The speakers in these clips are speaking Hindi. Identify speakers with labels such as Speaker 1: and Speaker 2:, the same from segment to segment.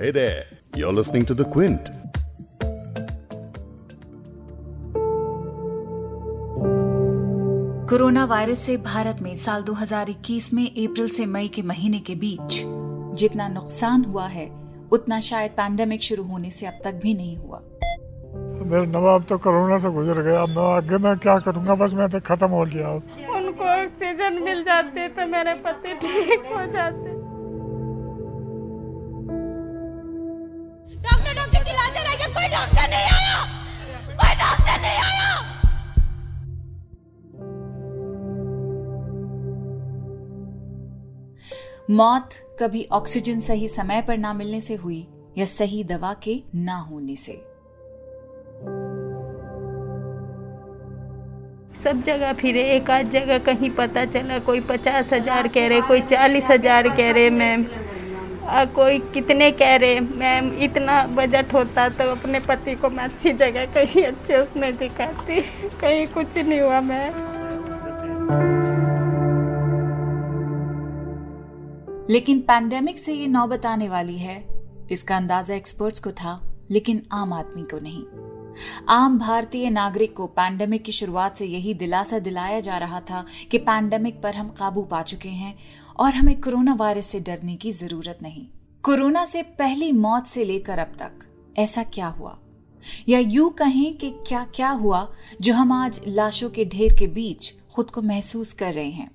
Speaker 1: Hey there, you're listening to The Quint.
Speaker 2: Corona virus से भारत में साल 2021 में अप्रैल से मई के महीने के बीच जितना नुकसान हुआ है उतना शायद पैंडेमिक शुरू होने से अब तक भी नहीं हुआ।
Speaker 3: मेरे नवाब तो कोरोना से गुजर गया। मैं आगे मैं क्या करूँगा? बस मैं तो खत्म हो गया। अब
Speaker 4: उनको ऑक्सीजन मिल जाती तो मेरे पति ठीक हो जाते
Speaker 2: मौत कभी ऑक्सीजन सही समय पर ना मिलने से हुई या सही दवा के ना होने से।
Speaker 4: सब जगह फिरे, एक आध जगह कहीं पता चला, कोई पचास हज़ार कह रहे, कोई चालीस हज़ार कह रहे, मैम। कोई कितने कह रहे, मैम, इतना बजट होता तो अपने पति को मैं अच्छी जगह कहीं अच्छे उसमें दिखाती। कहीं कुछ नहीं हुआ, मैम।
Speaker 2: लेकिन पैंडेमिक से ये नौबत आने वाली है। इसका अंदाज़ा एक्सपर्ट्स को था, लेकिन आम आदमी को नहीं। आम भारतीय नागरिक को पैंडेमिक की शुरुआत से यही दिलासा दिलाया जा रहा था कि पैंडेमिक पर हम काबू पा चुके हैं और हमें कोरोना वायरस से डरने की ज़रूरत नहीं। कोरोना से पहली मौत से लेकर अब तक, ऐसा क्या हुआ? या यूँ कहें कि क्या क्या हुआ जो हम आज लाशों के ढेर के बीच खुद को महसूस कर रहे हैं?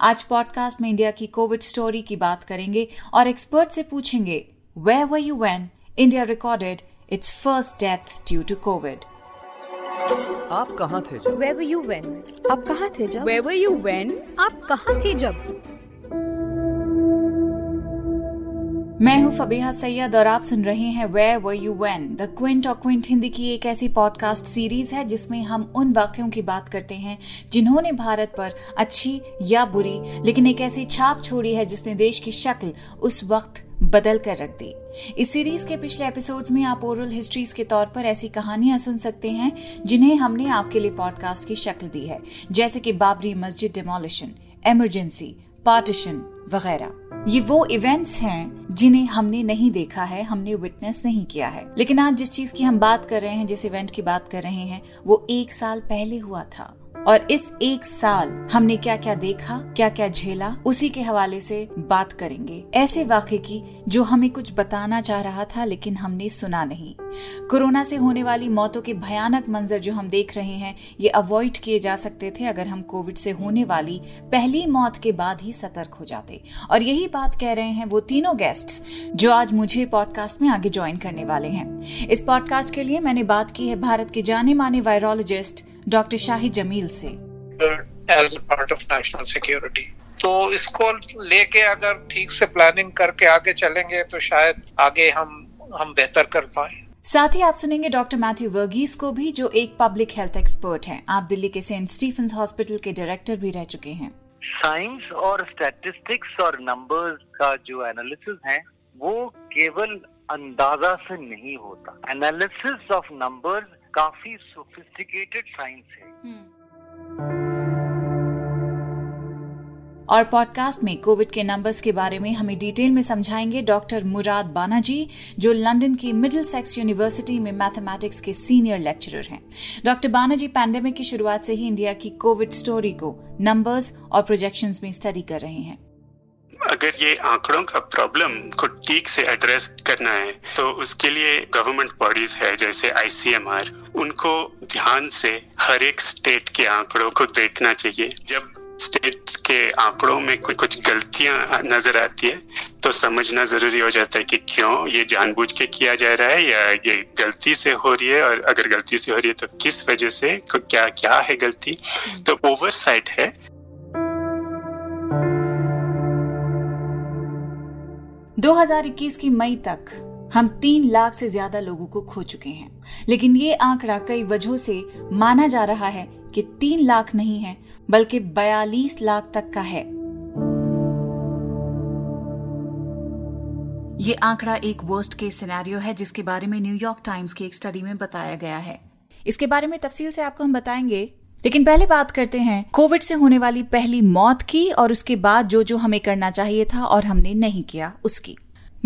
Speaker 2: आज पॉडकास्ट में इंडिया की कोविड स्टोरी की बात करेंगे और एक्सपर्ट से पूछेंगे where were you when India recorded its first death due to covid
Speaker 5: आप कहाँ थे जब
Speaker 6: Where were you when?
Speaker 7: आप कहाँ थे जब
Speaker 6: Where were you when? आप कहाँ थे जब
Speaker 2: मैं हूँ फबीहा सैयद और आप सुन रहे हैं where were you when the Quint और क्विंट हिंदी की एक ऐसी पॉडकास्ट सीरीज़ है जिसमें हम उन वाक्यों की बात करते हैं जिन्होंने भारत पर अच्छी या बुरी, लेकिन एक ऐसी छाप छोड़ी है जिसने देश की शक्ल उस वक्त बदल कर रख दी। इस सीरीज़ के पिछले एपिसोड्स में आप ओरल हिस्ट्रीज के तौर पर ऐसी कहानियाँ सुन सकते हैं जिन्हें हमने आपके लिए पॉडकास्ट की शक्ल दी है, जैसे कि बाबरी मस्जिद डिमोलिशन इमरजेंसी पार्टीशन वगैरह। ये वो इवेंट्स हैं जिन्हें हमने नहीं देखा है, हमने विटनेस नहीं किया है। लेकिन आज जिस चीज़ की हम बात कर रहे हैं, जिस इवेंट की बात कर रहे हैं, वो एक साल पहले हुआ था। और इस एक साल हमने क्या क्या देखा क्या क्या झेला, उसी के हवाले से बात करेंगे। ऐसे वाक़े की जो हमें कुछ बताना चाह रहा था लेकिन हमने सुना नहीं। कोरोना से होने वाली मौतों के भयानक मंजर जो हम देख रहे हैं, ये अवॉइड किए जा सकते थे अगर हम कोविड से होने वाली पहली मौत के बाद ही सतर्क हो जाते। और यही बात कह रहे हैं वो तीनों गेस्ट जो आज मुझे पॉडकास्ट में आगे ज्वाइन करने वाले हैं। इस पॉडकास्ट के लिए मैंने बात की है भारत के जाने माने वायरोलॉजिस्ट डॉक्टर शाहिद जमील से।
Speaker 8: As a part of national security तो इसको लेके अगर ठीक से प्लानिंग करके आगे चलेंगे तो शायद आगे हम हम बेहतर कर पाए।
Speaker 2: साथ ही आप सुनेंगे डॉक्टर मैथ्यू वर्गीस को भी जो एक पब्लिक हेल्थ एक्सपर्ट हैं। आप दिल्ली के सेंट स्टीफन हॉस्पिटल के डायरेक्टर भी रह चुके हैं।
Speaker 5: साइंस और स्टैटिस्टिक्स और नंबर्स का जो एनालिसिस है वो केवल अंदाज़ा से नहीं होता। एनालिसिस ऑफ़ नंबर्स काफ़ी सोफिस्टिकेटेड साइंस है।
Speaker 2: और पॉडकास्ट में कोविड के नंबर्स के बारे में हमें डिटेल में समझाएँगे डॉक्टर मुराद बानाजी जो लंदन की मिडिल सेक्स यूनिवर्सिटी में मैथमेटिक्स के सीनियर लेक्चरर हैं। डॉक्टर बानाजी पैंडेमिक की शुरुआत से ही इंडिया की कोविड स्टोरी को नंबर्स और प्रोजेक्शंस में स्टडी कर रहे हैं।
Speaker 9: अगर ये आंकड़ों का प्रॉब्लम को ठीक से एड्रेस करना है तो उसके लिए गवर्नमेंट बॉडीज है जैसे आईसीएमआर उनको ध्यान से हर एक स्टेट के आंकड़ों को देखना चाहिए। जब स्टेट के आंकड़ों में कुछ कुछ गलतियाँ नज़र आती है तो समझना ज़रूरी हो जाता है कि क्यों ये जानबूझ के किया जा रहा है या ये गलती से हो रही है और अगर गलती से हो रही है तो किस वजह से क्या क्या है गलती? तो ओवरसाइट है
Speaker 2: 2021 की मई तक हम तीन लाख से ज़्यादा लोगों को खो चुके हैं। लेकिन ये आंकड़ा कई वजहों से माना जा रहा है कि तीन लाख नहीं है, बल्कि बयालीस लाख तक का है। ये आंकड़ा एक वर्स्ट केस सिनेरियो है, जिसके बारे में न्यूयॉर्क टाइम्स की एक स्टडी में बताया गया है। इसके बारे में तफसील से आपको हम बताएँगे लेकिन पहले बात करते हैं, कोविड से होने वाली पहली मौत की और उसके बाद जो जो हमें करना चाहिए था और हमने नहीं किया उसकी।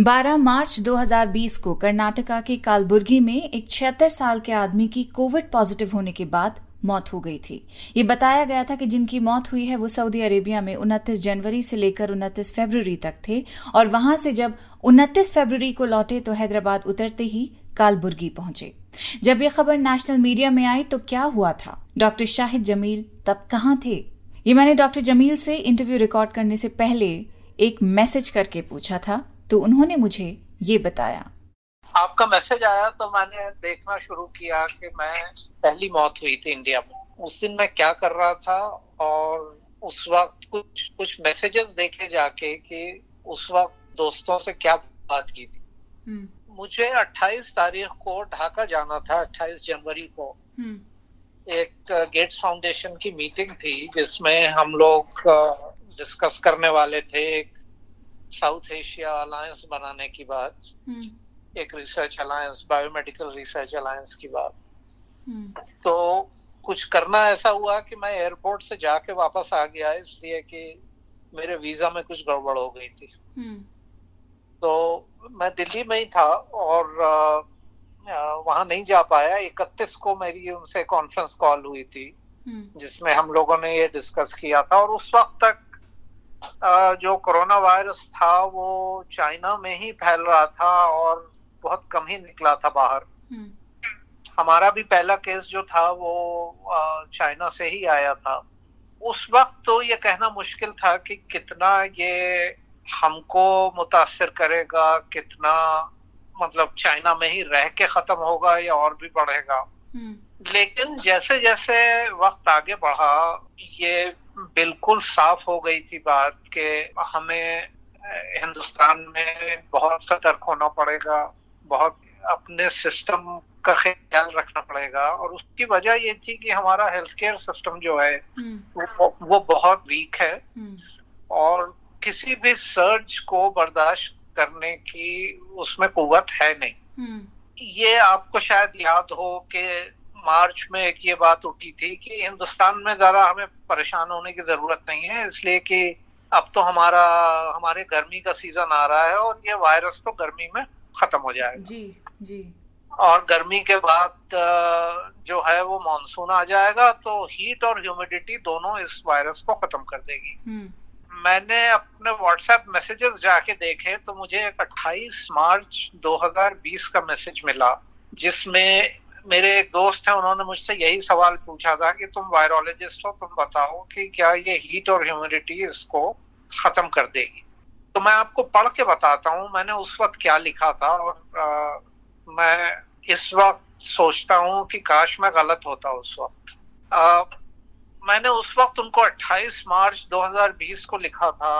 Speaker 2: 12 मार्च 2020 को कर्नाटका के कालबुर्गी में एक छिहत्तर साल के आदमी की कोविड पॉजिटिव होने के बाद मौत हो गई थी। ये बताया गया था कि जिनकी मौत हुई है वो सऊदी अरेबिया में 29 जनवरी से लेकर 29 फरवरी तक थे और वहाँ से जब 29 फरवरी को लौटे तो हैदराबाद उतरते ही कालबुर्गी पहुँचे। जब ये खबर नेशनल मीडिया में आई तो क्या हुआ था? डॉक्टर शाहिद जमील तब कहाँ थे? ये मैंने डॉक्टर जमील से इंटरव्यू रिकॉर्ड करने से पहले एक मैसेज करके पूछा था तो उन्होंने मुझे ये बताया।
Speaker 8: आपका मैसेज आया तो मैंने देखना शुरू किया कि मैं पहली मौत हुई थी इंडिया में। उस दिन मैं क्या कर रहा था और उस वक्त कुछ कुछ मैसेजेस देखे जाके कि उस वक्त दोस्तों से क्या बात की थी। मुझे 28 तारीख को ढाका जाना था 28 जनवरी को हम्म। एक गेट्स फाउंडेशन की मीटिंग थी जिसमें हम लोग डिस्कस करने वाले थे एक साउथ एशिया अलायंस बनाने की बात हम्म। एक research alliance biomedical research alliance की बात हम्म। तो कुछ करना ऐसा हुआ कि मैं एयरपोर्ट से जाके वापस आ गया इसलिए कि मेरे वीज़ा में कुछ गड़बड़ हो गई थी हम्म। तो मैं दिल्ली में ही था और वहाँ नहीं जा पाया। इकतीस को मेरी उनसे कॉन्फ्रेंस कॉल हुई थी जिसमें हम लोगों ने ये डिस्कस किया था। और उस वक्त तक जो कोरोना वायरस था वो चाइना में ही फैल रहा था और बहुत कम ही निकला था बाहर। हम्म। हमारा भी पहला केस जो था वो चाइना से ही आया था। उस वक्त तो ये कहना मुश्किल था कि कितना ये हमको मुतासर करेगा कितना मतलब चाइना में ही रह के खत्म होगा या और भी बढ़ेगा हम्म। लेकिन जैसे जैसे वक्त आगे बढ़ा ये बिल्कुल साफ़ हो गई थी बात कि हमें हिंदुस्तान में बहुत सतर्क होना पड़ेगा बहुत अपने सिस्टम का ख्याल रखना पड़ेगा और उसकी वजह ये थी कि हमारा हेल्थ केयर सिस्टम जो है हम्म। वो, वो बहुत वीक है हम्म। और किसी भी सर्च को बर्दाश्त करने की उसमें कुत है नहीं हम्म। ये आपको शायद याद हो कि मार्च में एक ये बात उठी थी कि हिंदुस्तान में ज़्यादा हमें परेशान होने की ज़रूरत नहीं है इसलिए कि अब तो हमारा हमारे गर्मी का सीज़न आ रहा है और ये वायरस तो गर्मी में खत्म हो जाएगा
Speaker 2: जी जी
Speaker 8: और गर्मी के बाद जो है वो मानसून आ जाएगा तो हीट और ह्यूमिडिटी दोनों इस वायरस को खत्म कर देगी हम्म। मैंने अपने व्हाट्सएप मैसेजेस जाके देखे तो मुझे एक 28 मार्च 2020 का मैसेज मिला जिसमें मेरे एक दोस्त हैं उन्होंने मुझसे यही सवाल पूछा था कि तुम वायरोलॉजिस्ट हो तुम बताओ कि क्या ये हीट और ह्यूमिडिटी इसको खत्म कर देगी। तो मैं आपको पढ़ के बताता हूँ मैंने उस वक्त क्या लिखा था और आ, मैं इस वक्त सोचता हूँ कि काश मैं गलत होता उस वक्त। आ, मैंने उस वक्त उनको 28 मार्च 2020 को लिखा था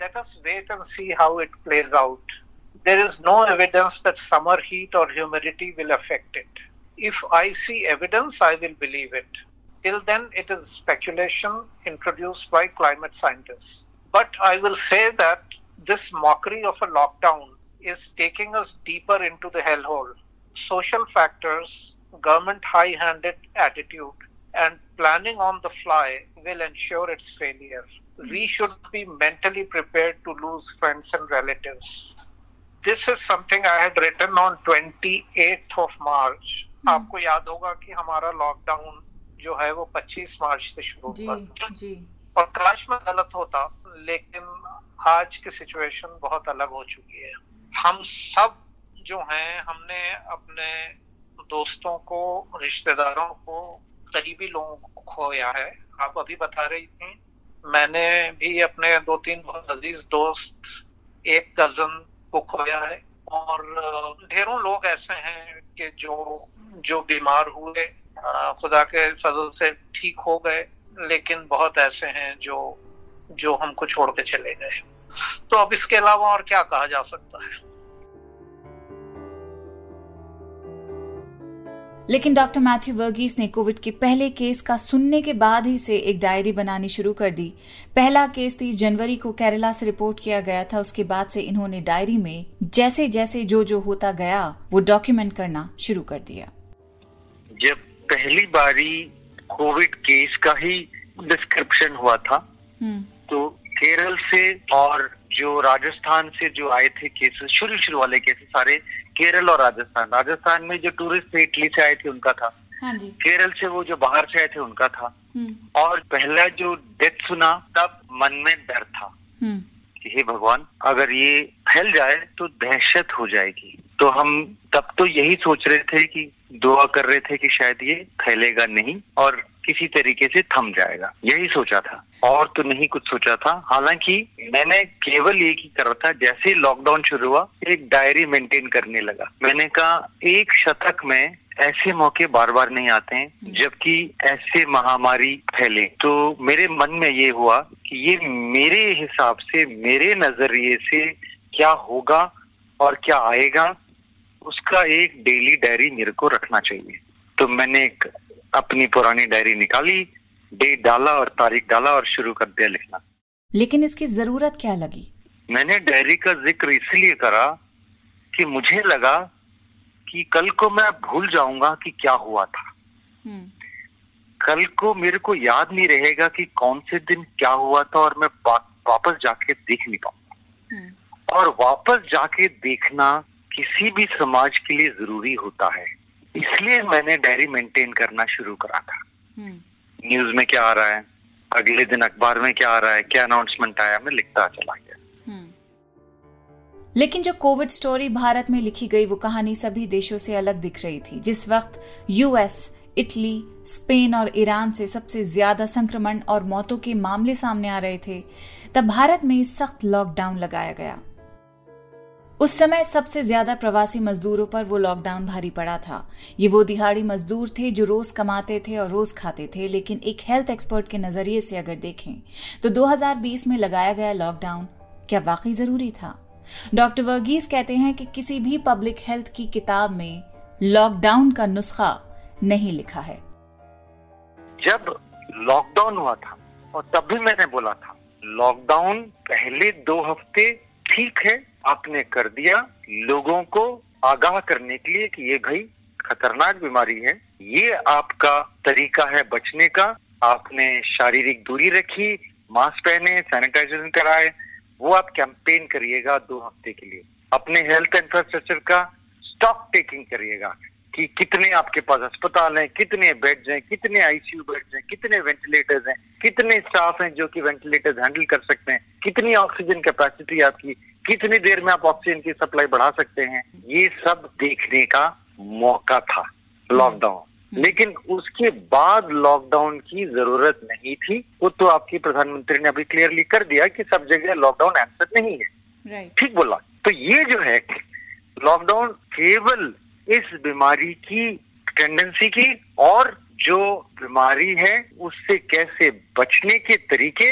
Speaker 8: let us wait and see how it plays out there is no evidence that summer heat और humidity will affect it if I see evidence I will believe it till then it is speculation introduce by climate scientist but I will say that this mockery of a lockdown is taking us deeper into the hell hole social factors government high handed attitude and planning on the fly will ensure its failure. We should be mentally prepared to lose friends and relatives. This is something I had written on 28th of March हम्म। आपको याद होगा कि हमारा लॉकडाउन जो है वो 25 मार्च से शुरू हुआ जी और काश में गलत होता लेकिन आज की सिचुएशन बहुत अलग हो चुकी है हम सब जो हैं हमने अपने दोस्तों को रिश्तेदारों को करीबी लोगों को खोया है। आप अभी बता रही थी मैंने भी अपने दो तीन अज़ीज़ दोस्त, एक दर्जन को खोया है और ढेरों लोग ऐसे हैं कि जो जो बीमार हुए खुदा के फजल से ठीक हो गए, लेकिन बहुत ऐसे हैं जो जो हमको छोड़ के चले गए। तो अब इसके अलावा और क्या कहा जा सकता है?
Speaker 2: लेकिन डॉक्टर मैथ्यू वर्गीस ने कोविड के पहले केस का सुनने के बाद ही से एक डायरी बनानी शुरू कर दी पहला केस तीस जनवरी को केरला से रिपोर्ट किया गया था उसके बाद से इन्होंने डायरी में जैसे जैसे जो जो होता गया वो डॉक्यूमेंट करना शुरू कर दिया
Speaker 5: जब पहली बारी कोविड केस का ही डिस्क्रिप्शन हुआ था हम्म। तो केरल से और जो राजस्थान से जो आए थे केसेस शुरू शुरू वाले केसेस सारे केरल और राजस्थान। राजस्थान में जो टूरिस्ट थे इटली से आए थे उनका था।
Speaker 2: हाँ जी।
Speaker 5: केरल से वो जो बाहर से आए थे उनका था।
Speaker 2: हम्म।
Speaker 5: और पहला जो डेथ सुना तब मन में डर था
Speaker 2: हम्म।
Speaker 5: कि हे भगवान अगर ये फैल जाए तो दहशत हो जाएगी। तो हम तब तो यही सोच रहे थे कि दुआ कर रहे थे कि शायद ये फैलेगा नहीं। और किसी तरीके से थम जाएगा। यही सोचा था। और तो नहीं कुछ सोचा था। हालाँकि मैंने केवल एक ही करा था जैसे ही लॉकडाउन शुरू हुआ एक डायरी मेंटेन करने लगा। मैंने कहा एक शतक में ऐसे मौके बार बार नहीं आते हैं जबकि ऐसे महामारी फैले। तो मेरे मन में ये हुआ कि ये मेरे हिसाब से मेरे नज़रिए से क्या होगा और क्या आएगा उसका एक डेली डायरी मेरे को रखना चाहिए। तो मैंने एक अपनी पुरानी डायरी निकाली डेट डाला और तारीख डाला और शुरू कर दिया लिखना।
Speaker 2: लेकिन इसकी ज़रूरत क्या लगी?
Speaker 5: मैंने डायरी का ज़िक्र इसलिए करा कि मुझे लगा कि कल को मैं भूल जाऊँगा कि क्या हुआ था।
Speaker 2: हम्म।
Speaker 5: कल को मेरे को याद नहीं रहेगा कि कौन से दिन क्या हुआ था और मैं वापस जाके देख नहीं पाऊँगा।
Speaker 2: हम्म।
Speaker 5: और वापस जाके देखना किसी भी समाज के लिए ज़रूरी होता है। इसलिए मैंने डायरी मेंटेन करना शुरू करा था।
Speaker 2: हम्म।
Speaker 5: न्यूज़ में क्या आ रहा है? अगले दिन अखबार में क्या आ रहा है? क्या अनाउंसमेंट आया? मैं लिखता चला गया।
Speaker 2: हम्म। लेकिन जो कोविड स्टोरी भारत में लिखी गई वो कहानी सभी देशों से अलग दिख रही थी। जिस वक्त यूएस इटली स्पेन और ईरान से सबसे ज़्यादा संक्रमण और मौतों के मामले सामने आ रहे थे तब भारत में सख्त लॉकडाउन लगाया गया। उस समय सबसे ज़्यादा प्रवासी मजदूरों पर वो लॉकडाउन भारी पड़ा था। ये वो दिहाड़ी मजदूर थे जो रोज कमाते थे और रोज खाते थे, लेकिन एक हेल्थ एक्सपर्ट के नज़रिए से अगर देखें तो 2020 में लगाया गया लॉकडाउन क्या वाकई ज़रूरी था? डॉक्टर वर्गीस कहते हैं कि किसी भी पब्लिक हेल्थ की किताब में लॉकडाउन का नुस्खा नहीं लिखा है।
Speaker 5: जब लॉकडाउन हुआ था, और तब भी मैंने बोला था लॉकडाउन पहले दो हफ़्ते ठीक है आपने कर दिया लोगों को आगाह करने के लिए कि ये भाई खतरनाक बीमारी है। ये आपका तरीका है बचने का। आपने शारीरिक दूरी रखी, मास्क पहने सैनिटाइजेशन कराए, वो आप कैंपेन करिएगा दो हफ़्ते के लिए। अपने हेल्थ इंफ्रास्ट्रक्चर का स्टॉक टेकिंग करिएगा। कि कितने आपके पास अस्पताल हैं कितने बेड्स हैं कितने आईसीयू बेड्स हैं कितने वेंटिलेटर्स हैं कितने स्टाफ हैं जो कि वेंटिलेटर्स हैंडल कर सकते हैं कितनी ऑक्सीजन कैपेसिटी आपकी कितनी देर में आप ऑक्सीजन की सप्लाई बढ़ा सकते हैं ये सब देखने का मौका था लॉकडाउन लेकिन उसके बाद लॉकडाउन की ज़रूरत नहीं थी वो तो आपकी प्रधानमंत्री ने अभी क्लियरली कर दिया कि सब जगह लॉकडाउन आंसर नहीं है। ठीक बोला। तो ये जो है लॉकडाउन केवल इस बीमारी की टेंडेंसी की और जो बीमारी है उससे कैसे बचने के तरीके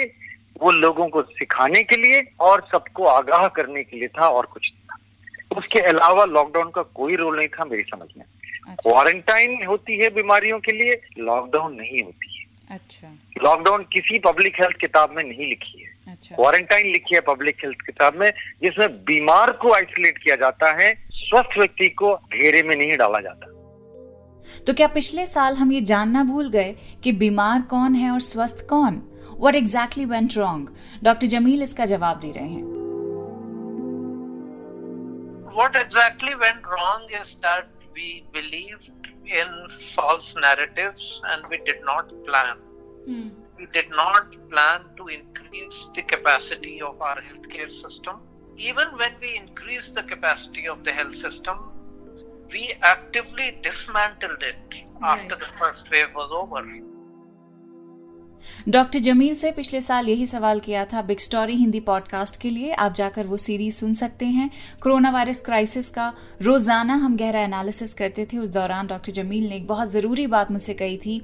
Speaker 5: वो लोगों को सिखाने के लिए और सबको आगाह करने के लिए था और कुछ नहीं था। उसके अलावा लॉकडाउन का कोई रोल नहीं था मेरी समझ में। क्वारंटाइन अच्छा होती है बीमारियों के लिए लॉकडाउन नहीं होती है।
Speaker 2: अच्छा।
Speaker 5: लॉकडाउन किसी पब्लिक हेल्थ किताब में नहीं लिखी है।
Speaker 2: क्वारंटाइन अच्छा।
Speaker 5: क्वारंटाइन लिखी है पब्लिक हेल्थ किताब में जिसमें बीमार को आइसोलेट किया जाता है स्वस्थ व्यक्ति को घेरे में नहीं डाला जाता
Speaker 2: तो क्या पिछले साल हम ये जानना भूल गए कि बीमार कौन है और स्वस्थ कौन what exactly went wrong doctor Jameel इसका जवाब दे रहे हैं
Speaker 8: what exactly went wrong is that we believed in false narratives and we did not plan. We did not plan to increase the capacity of our healthcare system. Even when we increased the capacity of the health system, we actively dismantled it after right. the first wave was over.
Speaker 2: Doctor Jameel से पिछले साल यही सवाल किया था बिग स्टोरी हिंदी पॉडकास्ट के लिए आप जाकर वो सीरीज़ सुन सकते हैं कोरोना वायरस क्राइसिस का रोज़ाना हम गहरा एनालिसिस करते थे उस दौरान डॉक्टर जमील ने एक बहुत ज़रूरी बात मुझसे कही थी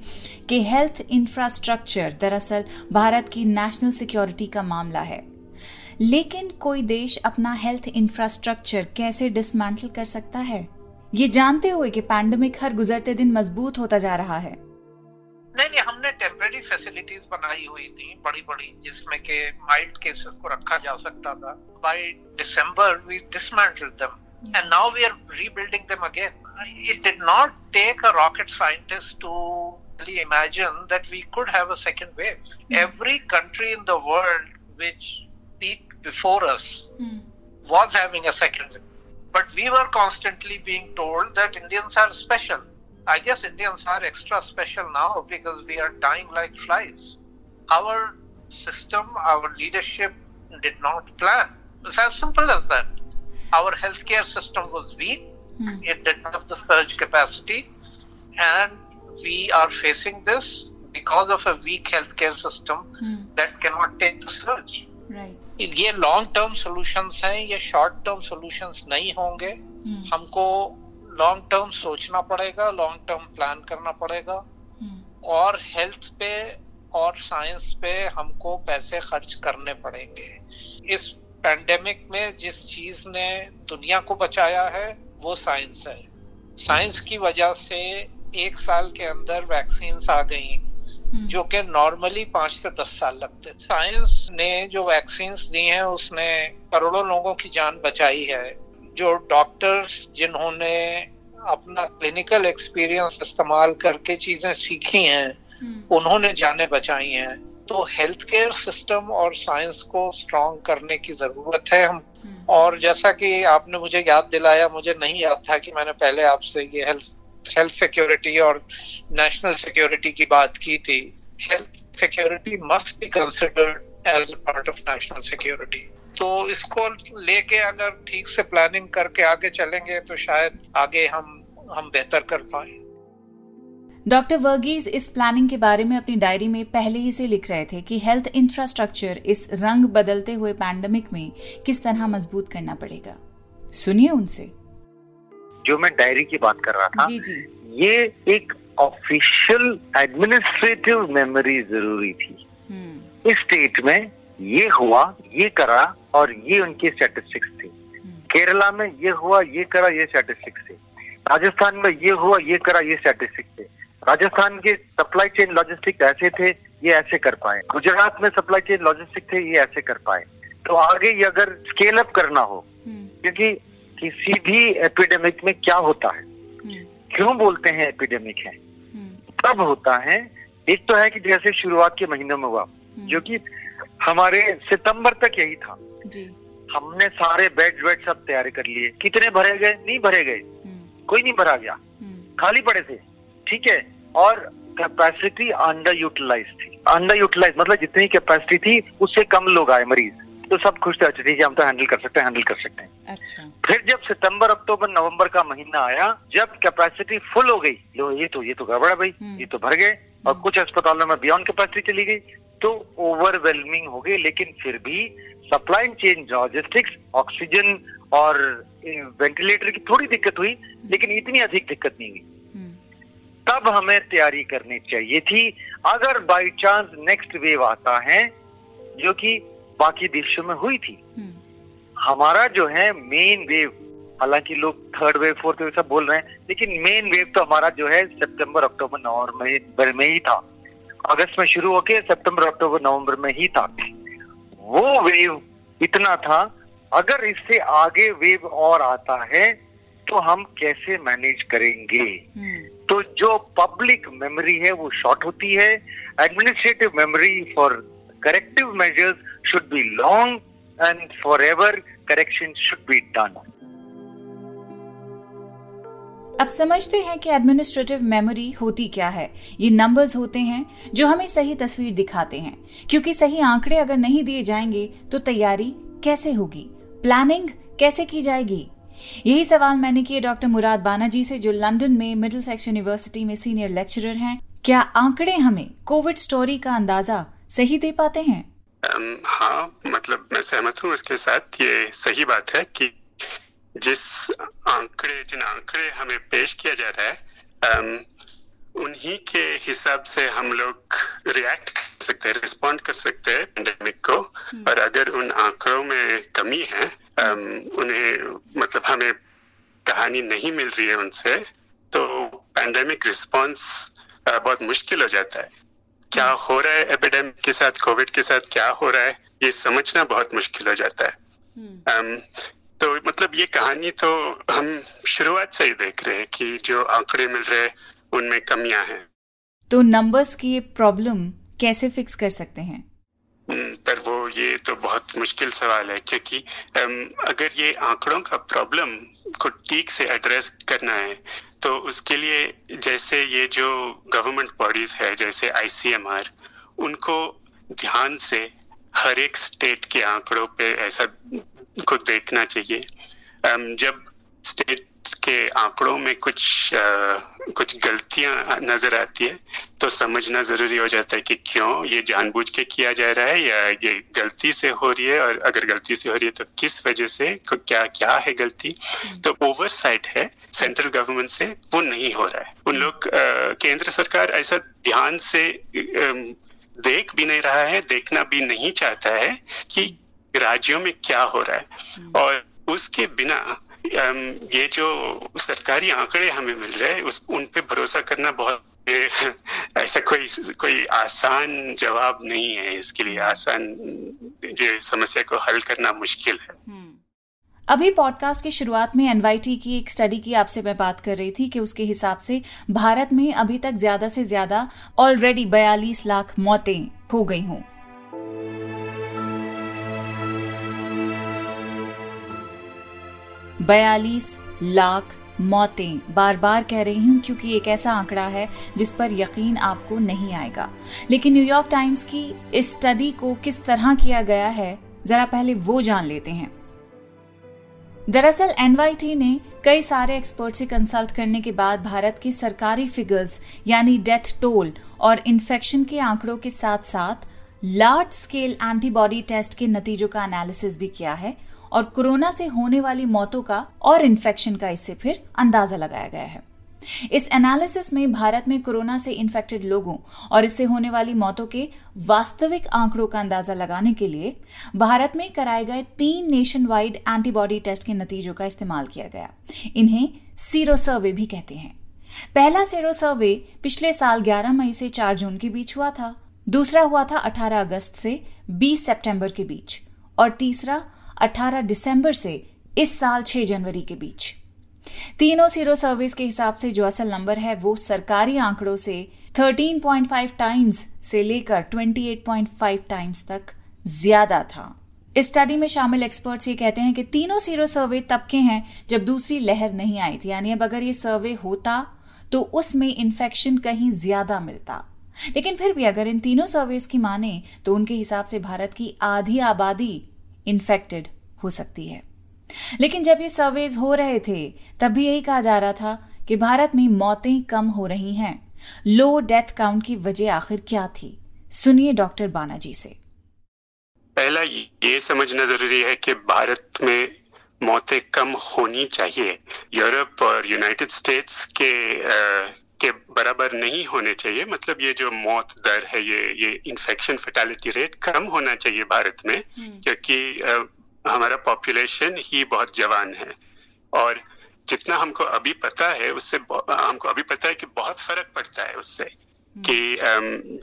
Speaker 2: कि हेल्थ इंफ्रास्ट्रक्चर दरअसल भारत की नेशनल सिक्योरिटी का मामला है लेकिन कोई देश अपना हेल्थ इंफ्रास्ट्रक्चर कैसे डिसमेंटल कर सकता है? ये जानते हुए कि पैंडमिक हर गुजरते दिन मज़बूत होता जा रहा है।
Speaker 8: नहीं नहीं हमने टेम्पररी फैसिलिटीज़ बनाई हुई थी बड़ी बड़ी जिसमें के माइल्ड केसेस को रखा जा सकता था। By December we dismantle them and now we are rebuilding them again it did not take a rocket scientist to really imagine that we could have a second wave. Every country in the world which peak before us mm. was having a second wind. But we were constantly being told that Indians are special. I guess Indians are extra special now because we are dying like flies. Our system, our leadership did not plan. It's as simple as that. Our healthcare system was weak, mm. it did not have the surge capacity, and we are facing this because of a weak healthcare system mm. that cannot take the surge.
Speaker 2: Right.
Speaker 8: ये लॉन्ग टर्म सॉल्यूशंस हैं ये शॉर्ट टर्म सॉल्यूशंस नहीं होंगे हमको लॉन्ग टर्म सोचना पड़ेगा लॉन्ग टर्म प्लान करना पड़ेगा। और हेल्थ पे और साइंस पे हमको पैसे खर्च करने पड़ेंगे। इस पैंडेमिक में जिस चीज़ ने दुनिया को बचाया है वो साइंस है। साइंस की वजह से एक साल के अंदर वैक्सीन आ गई। जो कि नॉर्मली पाँच से दस साल लगते थे साइंस ने जो वैक्सीन दी हैं उसने करोड़ों लोगों की जान बचाई है। जो डॉक्टर्स जिन्होंने अपना क्लिनिकल एक्सपीरियंस इस्तेमाल करके चीज़ें सीखी हैं उन्होंने जाने बचाई हैं। तो हेल्थ केयर सिस्टम और साइंस को स्ट्रॉन्ग करने की ज़रूरत है हम। और जैसा कि आपने मुझे याद दिलाया मुझे नहीं याद था कि मैंने पहले आपसे ये हेल्थ हेल्थ सिक्योरिटी और नेशनल सिक्योरिटी की बात की थी health security must be considered as a part of national security तो इसको लेके अगर ठीक से प्लानिंग करके आगे चलेंगे तो शायद आगे हम हम बेहतर कर पाए।
Speaker 2: डॉक्टर वर्गीज इस प्लानिंग के बारे में अपनी डायरी में पहले ही से लिख रहे थे कि हेल्थ इंफ्रास्ट्रक्चर इस रंग बदलते हुए पैंडमिक में किस तरह मज़बूत करना पड़ेगा। सुनिए उनसे।
Speaker 5: जो मैं डायरी की बात कर रहा था
Speaker 2: जी जी।
Speaker 5: ये एक ऑफिशियल एडमिनिस्ट्रेटिव मेमोरी ज़रूरी थी।
Speaker 2: हम्म।
Speaker 5: इस स्टेट में ये हुआ ये करा और ये उनके स्टैटिस्टिक्स थे। केरला में ये हुआ ये करा ये स्टैटिस्टिक्स थे। राजस्थान में ये हुआ ये करा ये स्टैटिस्टिक्स थे। राजस्थान के सप्लाई चेन लॉजिस्टिक ऐसे थे ये ऐसे कर पाए। गुजरात में सप्लाई चेन लॉजिस्टिक थे ये ऐसे कर पाए। तो आगे ये अगर स्केल अप करना हो
Speaker 2: हम्म।
Speaker 5: क्योंकि किसी भी एपिडेमिक में क्या होता है?
Speaker 2: हम्म।
Speaker 5: क्यों बोलते हैं एपिडेमिक है?
Speaker 2: हम्म।
Speaker 5: तब होता है एक तो है कि जैसे शुरुआत के महीनों में हुआ जो कि हमारे सितंबर तक यही था।
Speaker 2: जी।
Speaker 5: हमने सारे बेड वेड सब तैयार कर लिए। कितने भरे गए? नहीं भरे गए।
Speaker 2: हम्म।
Speaker 5: कोई नहीं भरा गया।
Speaker 2: हम्म।
Speaker 5: खाली पड़े थे। ठीक है? और कैपेसिटी अंडर यूटिलाइज थी। अंडर यूटिलाइज मतलब जितनी कैपेसिटी थी उससे कम लोग आए मरीज़। तो सब खुश थे अच्छा ठीक है हम तो हैंडल कर सकते हैं हैंडल कर सकते हैं।
Speaker 2: अच्छा।
Speaker 5: फिर जब सितंबर अक्टूबर नवंबर का महीना आया जब कैपेसिटी फुल हो गई लो ये तो ये तो गड़बड़ है भाई
Speaker 2: हम्म।
Speaker 5: ये तो भर गए और कुछ अस्पतालों में बियॉन्ड कैपेसिटी चली गई तो ओवरवेलमिंग हो गई लेकिन फिर भी सप्लाई चेन लॉजिस्टिक्स ऑक्सीजन और वेंटिलेटर की थोड़ी दिक्कत हुई लेकिन इतनी अधिक दिक्कत नहीं हुई।
Speaker 2: हम्म।
Speaker 5: तब हमें तैयारी करनी चाहिए थी अगर बाई चांस नेक्स्ट वेव आता है जो कि बाकी देशों में हुई थी।
Speaker 2: हम्म।
Speaker 5: हमारा जो है मेन वेव हालाँकि लोग थर्ड वेव फोर्थ वेव सब बोल रहे हैं लेकिन मेन वेव तो हमारा जो है सितंबर अक्टूबर नवंबर में ही था। अगस्त में शुरू होके सितंबर अक्टूबर नवंबर में ही था। वो वेव इतना था अगर इससे आगे वेव और आता है तो हम कैसे मैनेज करेंगे?
Speaker 2: हम्म।
Speaker 5: तो जो पब्लिक मेमोरी है वो शॉर्ट होती है। Administrative memory for measures should be long and forever correction should be done
Speaker 2: अब समझते हैं कि एडमिनिस्ट्रेटिव मेमोरी होती क्या है। ये नंबर्स होते हैं जो हमें सही तस्वीर दिखाते हैं। क्योंकि सही आंकड़े अगर नहीं दिए जाएँगे तो तैयारी कैसे होगी? प्लानिंग कैसे की जाएगी? यही सवाल मैंने किए डॉक्टर मुराद बानाजी से, जो लंदन में मिडिल सेक्स यूनिवर्सिटी में सीनियर लेक्चरर हैं। क्या आंकड़े हमें कोविड स्टोरी का अंदाज़ा सही दे पाते हैं?
Speaker 9: हाँ मतलब मैं सहमत हूँ इसके साथ। ये सही बात है कि जिस आंकड़े जिन आंकड़े हमें पेश किया जा रहा है उन्हीं के हिसाब से हम लोग रिएक्ट कर सकते हैं रिस्पॉन्ड कर सकते हैं पेंडेमिक को। और अगर उन आंकड़ों में कमी है उन्हें मतलब हमें कहानी नहीं मिल रही है उनसे तो पैंडेमिक रिस्पॉन्स बहुत मुश्किल हो जाता है। क्या हो रहा है एपिडेमिक के साथ कोविड के साथ क्या हो रहा है ये समझना बहुत मुश्किल हो जाता है। um, तो मतलब ये कहानी तो हम शुरुआत से ही देख रहे हैं कि जो आंकड़े मिल रहे हैं उनमें कमियाँ हैं।
Speaker 2: तो नंबर्स की ये प्रॉब्लम कैसे फिक्स कर सकते हैं?
Speaker 9: पर वो ये तो बहुत मुश्किल सवाल है, क्योंकि अगर ये आंकड़ों का प्रॉब्लम को ठीक से एड्रेस करना है तो उसके लिए जैसे ये जो गवर्नमेंट बॉडीज है, जैसे आईसीएमआर उनको ध्यान से हर एक स्टेट के आंकड़ों पे ऐसा को देखना चाहिए। जब स्टेट के आंकड़ों में कुछ आ, कुछ गलतियाँ नज़र आती है तो समझना ज़रूरी हो जाता है कि क्यों ये जानबूझ के किया जा रहा है या ये गलती से हो रही है और अगर गलती से हो रही है तो किस वजह से क्या क्या है गलती? तो ओवरसाइट है सेंट्रल गवर्नमेंट से वो नहीं हो रहा है। उन लोग केंद्र सरकार ऐसा ध्यान से आ, देख भी नहीं रहा है देखना भी नहीं चाहता है कि राज्यों में क्या हो रहा है। और उसके बिना ये जो सरकारी आंकड़े हमें मिल रहे हैं, उस, उन पे भरोसा करना बहुत ऐसा कोई कोई आसान जवाब नहीं है। इसके लिए आसान, ये समस्या को हल करना मुश्किल है। हम्म।
Speaker 2: अभी पॉडकास्ट की शुरुआत में एनवाईटी की एक स्टडी की आपसे मैं बात कर रही थी कि उसके हिसाब से भारत में अभी तक ज़्यादा से ज़्यादा ऑलरेडी बयालीस लाख मौतें हो गई हूँ। बयालीस लाख मौतें बार बार कह रही हूँ क्योंकि एक ऐसा आंकड़ा है जिस पर यकीन आपको नहीं आएगा। लेकिन न्यूयॉर्क टाइम्स की इस स्टडी को किस तरह किया गया है, जरा पहले वो जान लेते हैं। दरअसल एनवाईटी ने कई सारे एक्सपर्ट से कंसल्ट करने के बाद भारत की सरकारी फिगर्स यानी डेथ टोल और इन्फेक्शन के आंकड़ों के साथ साथ लार्ज स्केल एंटीबॉडी टेस्ट के नतीजों का एनालिसिस भी किया है। और कोरोना से होने वाली मौतों का और इन्फेक्शन का इससे फिर अंदाज़ा लगाया गया है। इस एनालिसिस में भारत में कोरोना से इन्फेक्टेड लोगों और इससे होने वाली मौतों के वास्तविक आंकड़ों का अंदाज़ा लगाने के लिए भारत में कराए गए तीन नेशन वाइड एंटीबॉडी टेस्ट के नतीजों का इस्तेमाल किया गया। इन्हें सीरो सर्वे भी कहते हैं। पहला सीरो सर्वे पिछले साल 11 मई से 4 जून के बीच हुआ था। दूसरा हुआ था 18 अगस्त से 20 सितंबर के बीच और तीसरा 18 दिसंबर से इस साल 6 जनवरी के बीच। तीनों सीरो सर्विस के हिसाब से जो असल नंबर है, वो सरकारी आंकड़ों से 13.5 टाइम्स से लेकर 28.5 टाइम्स तक ज़्यादा था। इस स्टडी में शामिल एक्सपर्ट्स ये कहते हैं कि तीनों सीरो सर्वे तब के हैं जब दूसरी लहर नहीं आई थी। यानी अब अगर ये सर्वे होता तो उसमें इन्फेक्शन कहीं ज़्यादा मिलता। लेकिन फिर भी अगर इन तीनों सर्वेस की माने तो उनके हिसाब से भारत की आधी आबादी इन्फेक्टेड हो सकती है। लेकिन जब ये सर्वेज हो रहे थे, तब भी यही कहा जा रहा था कि भारत में मौतें कम हो रही हैं। लो डेथ काउंट की वजह आखिर क्या थी? सुनिए डॉक्टर बानाजी से।
Speaker 9: पहला ये समझना ज़रूरी है कि भारत में मौतें कम होनी चाहिए। यूरोप और यूनाइटेड स्टेट्स के के बराबर नहीं होने चाहिए। मतलब ये जो मौत दर है ये ये इन्फेक्शन फर्टेलिटी रेट कम होना चाहिए भारत में क्योंकि क्योंकि हमारा पॉपुलेशन ही बहुत जवान है। और जितना हमको अभी पता है उससे हमको अभी पता है कि बहुत फ़र्क पड़ता है उससे। हम्म। कि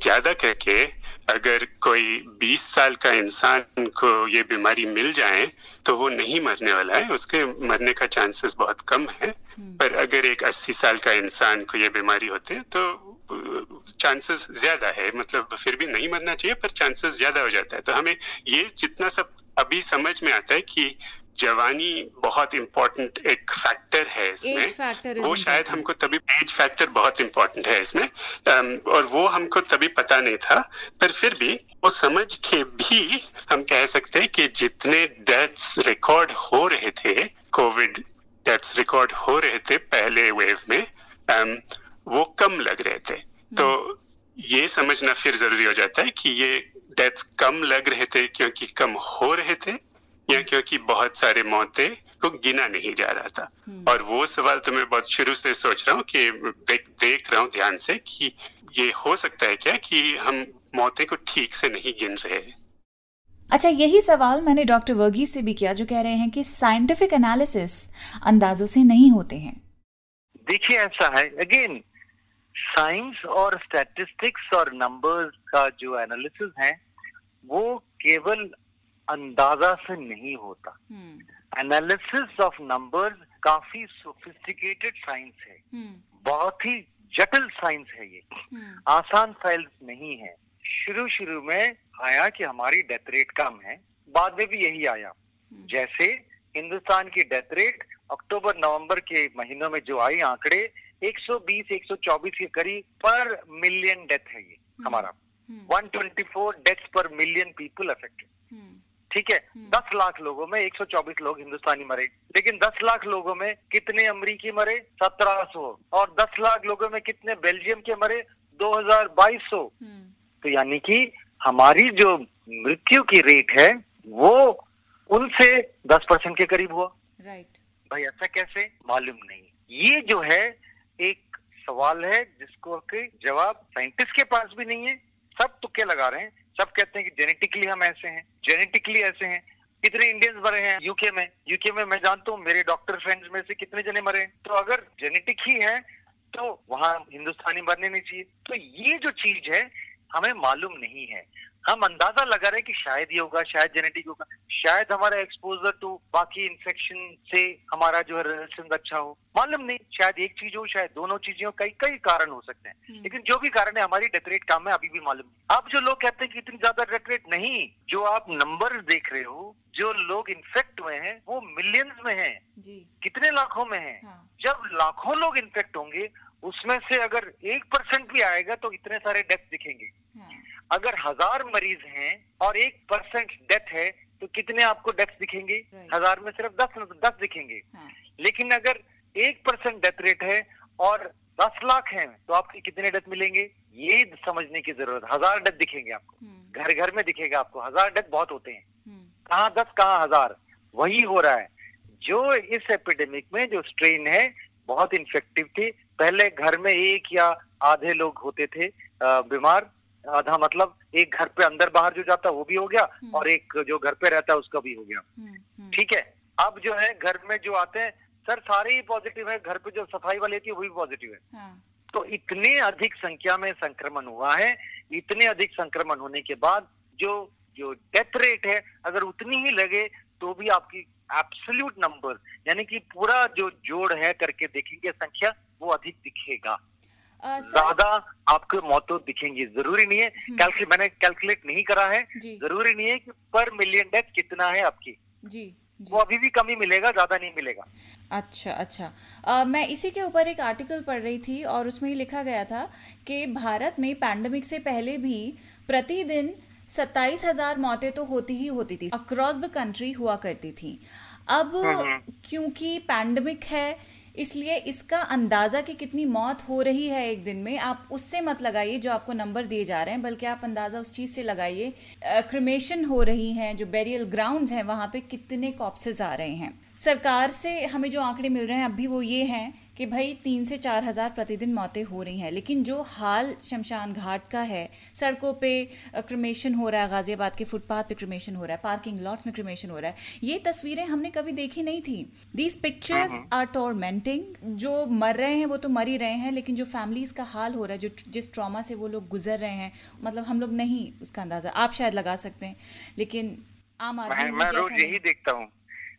Speaker 9: ज़्यादा करके अगर कोई 20 साल का इंसान को ये बीमारी मिल जाए तो वो नहीं मरने वाला है। उसके मरने का चांसेस बहुत कम है। हम्म। पर अगर एक 80 साल का इंसान को ये बीमारी होती तो चांसेस ज़्यादा है। मतलब फिर भी नहीं मरना चाहिए पर चांसेस ज़्यादा हो जाता है। तो हमें ये जितना सब अभी समझ में आता है कि जवानी बहुत इम्पोर्टेंट एक फैक्टर है इसमें। वो शायद हमको तभी एज फैक्टर बहुत इम्पोर्टेंट है इसमें। और वो हमको तभी पता नहीं था पर फिर भी वो समझ के भी हम कह सकते हैं कि जितने डेथ्स रिकॉर्ड हो रहे थे कोविड डेथ्स रिकॉर्ड हो रहे थे पहले वेव में वो कम लग रहे थे। तो ये समझना फिर ज़रूरी हो जाता है कि ये डेथ्स कम लग रहे थे क्योंकि कम हो रहे थे। या क्योंकि बहुत सारे मौतें को गिना नहीं जा रहा था। हम्म। और वो सवाल तो मैं बहुत शुरू से सोच रहा हूँ कि देख देख रहा हूँ ध्यान से कि ये हो सकता है क्या कि हम मौतें को ठीक से नहीं गिन रहे
Speaker 2: अच्छा यही सवाल मैंने डॉक्टर वर्गी से भी किया जो कह रहे हैं कि साइंटिफिक एनालिसिस अंदाजों से नहीं होते हैं।
Speaker 5: देखिए ऐसा है। अगेन साइंस और स्टैटिस्टिक्स और नंबर्स का जो एनालिसिस है वो केवल अंदाज़ा से नहीं होता। एनालिसिस ऑफ़ नंबर्स काफ़ी सोफिस्टिकेटेड साइंस है। हम्म। बहुत ही जटिल साइंस है ये। हम्म। आसान साइंस नहीं है। शुरू शुरू में आया कि हमारी डेथ रेट कम है। बाद में भी यही आया। जैसे हिंदुस्तान की डेथ रेट अक्टूबर नवंबर के महीनों में जो आई आंकड़े 120 124 के करीब पर मिलियन डेथ है ये हमारा। 124 डेथ्स पर मिलियन पीपल अफेक्टेड ठीक है दस लाख लोगों में 124 लोग हिंदुस्तानी मरे। लेकिन 10 लाख लोगों में कितने अमरीकी मरे? 1700 और 10 लाख लोगों में कितने बेल्जियम के मरे? 2200 तो यानी कि हमारी जो मृत्यु की रेट है वो उनसे 10 परसेंट के करीब हुआ।
Speaker 2: राइट
Speaker 5: भाई ऐसा कैसे? मालूम नहीं। ये जो है एक सवाल है जिसको के जवाब साइंटिस्ट के पास भी नहीं है। सब तुक्के लगा रहे हैं। सब कहते हैं कि जेनेटिकली हम ऐसे हैं जेनेटिकली ऐसे हैं। कितने इंडियंस मरे हैं? यूके में। यूके में मैं जानता हूँ, मेरे डॉक्टर फ्रेंड्स में से कितने जने मरे हैं। तो अगर जेनेटिक ही है तो वहाँ हिंदुस्तानी मरने नहीं चाहिए। तो ये जो चीज़ है, हमें मालूम नहीं है। हम अंदाज़ा लगा रहे हैं कि शायद ये होगा शायद जेनेटिक होगा। शायद हमारा एक्सपोजर टू बाकी इन्फेक्शन से हमारा जो है रेजिस्टेंस अच्छा हो। मालूम नहीं शायद एक चीज़ हो शायद दोनों चीज़ें हो कई कई कारण हो सकते हैं। लेकिन जो भी कारण है हमारी डेथ रेट कम है अभी भी मालूम नहीं। अब जो लोग कहते हैं कि इतनी ज़्यादा डेथ रेट नहीं जो आप नंबर देख रहे हो जो लोग इन्फेक्ट हुए हैं वो मिलियंस में हैं। कितने लाखों में हैं?
Speaker 2: हाँ।
Speaker 5: जब लाखों लोग इन्फेक्ट होंगे उसमें से अगर एक परसेंट भी आएगा तो इतने सारे डेथ दिखेंगे।
Speaker 2: हाँ।
Speaker 5: अगर हज़ार मरीज़ हैं और एक परसेंट डेथ है तो कितने आपको डेथ दिखेंगे? हज़ार में सिर्फ़ दस दस दिखेंगे।
Speaker 2: हाँ।
Speaker 5: लेकिन अगर एक परसेंट डेथ रेट है और दस लाख हैं तो आपके कितने डेथ मिलेंगे? ये समझने की ज़रूरत। हज़ार डेथ दिखेंगे आपको।
Speaker 2: हम्म।
Speaker 5: घर घर में दिखेगा आपको। हज़ार डेथ बहुत होते हैं।
Speaker 2: हम्म।
Speaker 5: कहाँ दस कहाँ हज़ार? वही हो रहा है। जो इस एपिडेमिक में जो स्ट्रेन है बहुत इन्फेक्टिव थी। पहले घर में एक या आधे लोग होते थे बीमार। आधा मतलब एक घर पे अंदर बाहर जो जाता है वो भी हो गया
Speaker 2: हम्म।
Speaker 5: और एक जो घर पे रहता है उसका भी हो गया।
Speaker 2: हम्म हम्म।
Speaker 5: ठीक है? अब जो है घर में जो आते हैं सर सारे ही पॉजिटिव है घर पे जो सफ़ाई वाली थी वो भी पॉजिटिव है।
Speaker 2: हाँ।
Speaker 5: तो इतने अधिक संख्या में संक्रमण हुआ है इतने अधिक संक्रमण होने के बाद जो जो डेथ रेट है अगर उतनी ही लगे तो भी आपकी एब्सोल्यूट नंबर यानी कि पूरा जो जोड़ है करके देखेंगे संख्या वो अधिक दिखेगा। ज़्यादा आपको मौतों दिखेंगी। ज़रूरी नहीं है। कैलकुलेट मैंने कैलकुलेट नहीं करा है। ज़रूरी नहीं है कि पर मिलियन डेथ कितना है आपकी।
Speaker 2: जी
Speaker 5: वो अभी भी कम ही मिलेगा ज़्यादा नहीं मिलेगा।
Speaker 2: अच्छा अच्छा। अ, मैं इसी के ऊपर एक आर्टिकल पढ़ रही थी और उसमें ये लिखा गया था कि भारत में पैंडमिक से पहले भी प्रतिदिन सत्ताईस हज़ार मौतें तो होती ही होती थी। अक्रॉस द कंट्री हुआ करती थी। अब क्योंकि पैंडमिक है इसलिए इसका अंदाज़ा कि कितनी मौत हो रही है एक दिन में, आप उससे मत लगाइए जो आपको नंबर दिए जा रहे हैं, बल्कि आप अंदाज़ा उस चीज़ से लगाइए क्रिमेशन हो रही हैं, जो बेरियल ग्राउंड्स हैं, वहाँ पे कितने कॉप्सेज आ रहे हैं। सरकार से हमें जो आंकड़े मिल रहे हैं अभी वो ये हैं कि भाई तीन से चार हज़ार प्रतिदिन मौतें हो रही हैं। लेकिन जो हाल शमशान घाट का है सड़कों पे क्रिमेशन हो रहा है गाजियाबाद के फुटपाथ पे क्रिमेशन हो रहा है पार्किंग लॉट्स में क्रिमेशन हो रहा है ये तस्वीरें हमने कभी देखी नहीं थी। दीज पिक्चर्स आर टॉर्मेंटिंग जो मर रहे हैं वो तो मर ही रहे हैं लेकिन जो फैमिलीज़ का हाल हो रहा है जो जिस ट्रामा से वो लोग गुजर रहे हैं मतलब हम लोग नहीं उसका अंदाज़ा आप शायद लगा सकते हैं। लेकिन आम आदमी
Speaker 5: मैं रोज यही देखता हूँ।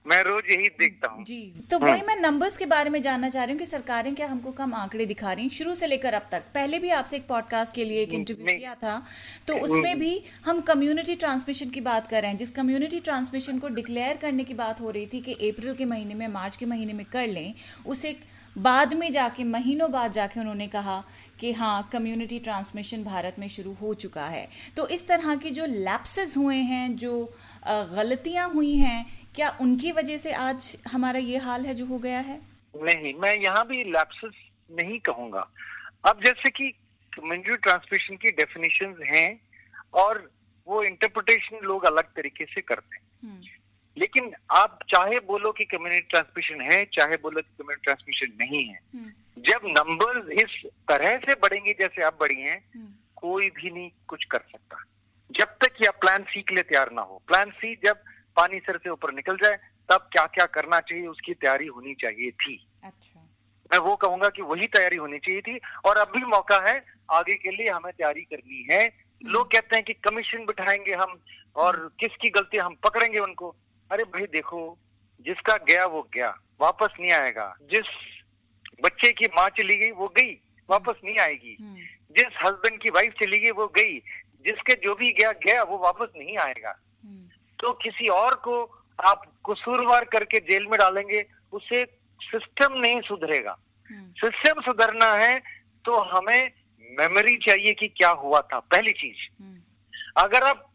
Speaker 5: मैं रोज यही देखता हूँ।
Speaker 2: जी तो वही मैं नंबर्स के बारे में जानना चाह रही हूँ कि सरकारें क्या हमको कम आंकड़े दिखा रही हैं? शुरू से लेकर अब तक। पहले भी आपसे एक पॉडकास्ट के लिए एक इंटरव्यू किया था तो उसमें भी हम कम्युनिटी ट्रांसमिशन की बात कर रहे हैं। जिस कम्युनिटी ट्रांसमिशन को डिक्लेयर करने की बात हो रही थी कि अप्रैल के महीने में मार्च के महीने में कर लें उसे बाद में जाके महीनों बाद जाके उन्होंने कहा कि हाँ कम्युनिटी ट्रांसमिशन भारत में शुरू हो चुका है। तो इस तरह की जो लैप्सेस हुए हैं जो गलतियाँ हुई हैं क्या उनकी वजह से आज हमारा ये हाल है जो हो गया है?
Speaker 5: नहीं मैं यहाँ भी लैप्सेस नहीं कहूँगा। अब जैसे कि कम्युनिटी ट्रांसमिशन की डेफिनेशन हैं और वो इंटरप्रिटेशन लोग अलग तरीके से करते हैं।
Speaker 2: हम्म,
Speaker 5: लेकिन आप चाहे बोलो कि कम्युनिटी ट्रांसमिशन है चाहे बोलो कि कम्युनिटी ट्रांसमिशन नहीं है
Speaker 2: हम्म,
Speaker 5: जब नंबर्स इस तरह से बढ़ेंगे जैसे अब बढ़ी हैं
Speaker 2: हम्म,
Speaker 5: कोई भी नहीं कुछ कर सकता। जब तक या प्लान सी के लिए तैयार ना हो प्लान सी जब पानी सर से ऊपर निकल जाए तब क्या क्या करना चाहिए उसकी तैयारी होनी चाहिए थी।
Speaker 2: अच्छा।
Speaker 5: मैं वो कहूँगा कि वही तैयारी होनी चाहिए थी और अब भी मौका है आगे के लिए हमें तैयारी करनी है। लोग कहते हैं कि कमीशन बिठाएँगे हम और किसकी गलती हम पकड़ेंगे उनको। अरे भाई देखो जिसका गया वो गया वापस नहीं आएगा। जिस बच्चे की माँ चली गई वो गई वापस नहीं आएगी।
Speaker 2: हम्म,
Speaker 5: जिस हस्बैंड की वाइफ चली गई वो गई जिसके जो भी गया गया वो वापस नहीं आएगा। तो किसी और को आप कसूरवार करके जेल में डालेंगे उससे सिस्टम नहीं सुधरेगा। सिस्टम सुधरना है तो हमें मेमोरी चाहिए कि क्या हुआ था पहली चीज़। अगर आप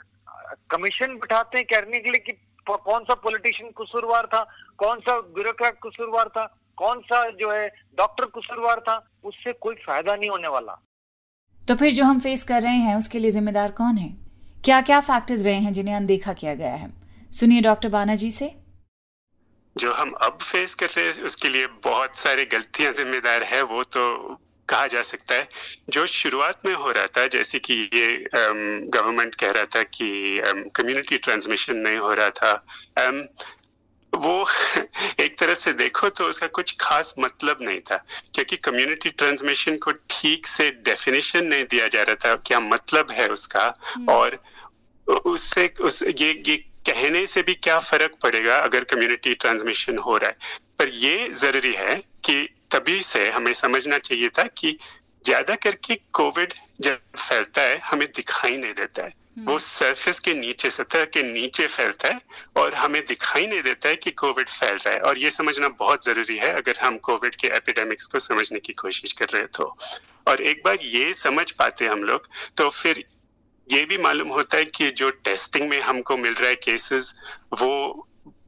Speaker 5: कमीशन बिठाते हैं कहने के लिए कि कौन सा पॉलिटिशियन कसूरवार था? कौन सा ब्यूरोक्रेट कसूरवार था? कौन सा जो है डॉक्टर कसूरवार था? उससे कोई फ़ायदा नहीं होने वाला।
Speaker 2: तो फिर जो हम फेस कर रहे हैं उसके लिए जिम्मेदार कौन है? क्या क्या फैक्टर्स रहे हैं जिन्हें अनदेखा किया गया है? सुनिए डॉक्टर बाना जी से।
Speaker 9: जो हम अब फेस कर रहे हैं उसके लिए बहुत सारे गलतियाँ जिम्मेदार है वो तो कहा जा सकता है। जो शुरुआत में हो रहा था जैसे कि ये गवर्नमेंट कह रहा था कि कम्युनिटी ट्रांसमिशन नहीं हो रहा था um, वो एक तरह से देखो तो उसका कुछ खास मतलब नहीं था क्योंकि कम्युनिटी ट्रांसमिशन को ठीक से डेफिनेशन नहीं दिया जा रहा था क्या मतलब है उसका? हम्म। और उससे उस ये ये कहने से भी क्या फ़र्क पड़ेगा अगर कम्युनिटी ट्रांसमिशन हो रहा है? पर ये ज़रूरी है कि तभी से हमें समझना चाहिए था कि ज़्यादा करके कोविड जब फैलता है हमें दिखाई नहीं देता है वो हम्म। सरफेस के नीचे सतह के नीचे फैलता है और हमें दिखाई नहीं देता है कि कोविड फैल रहा है और ये समझना बहुत ज़रूरी है अगर हम कोविड के एपिडेमिक्स को समझने की कोशिश कर रहे तो और एक बार ये समझ पाते हम लोग तो फिर ये भी मालूम होता है कि जो टेस्टिंग में हमको मिल रहा है केसेस वो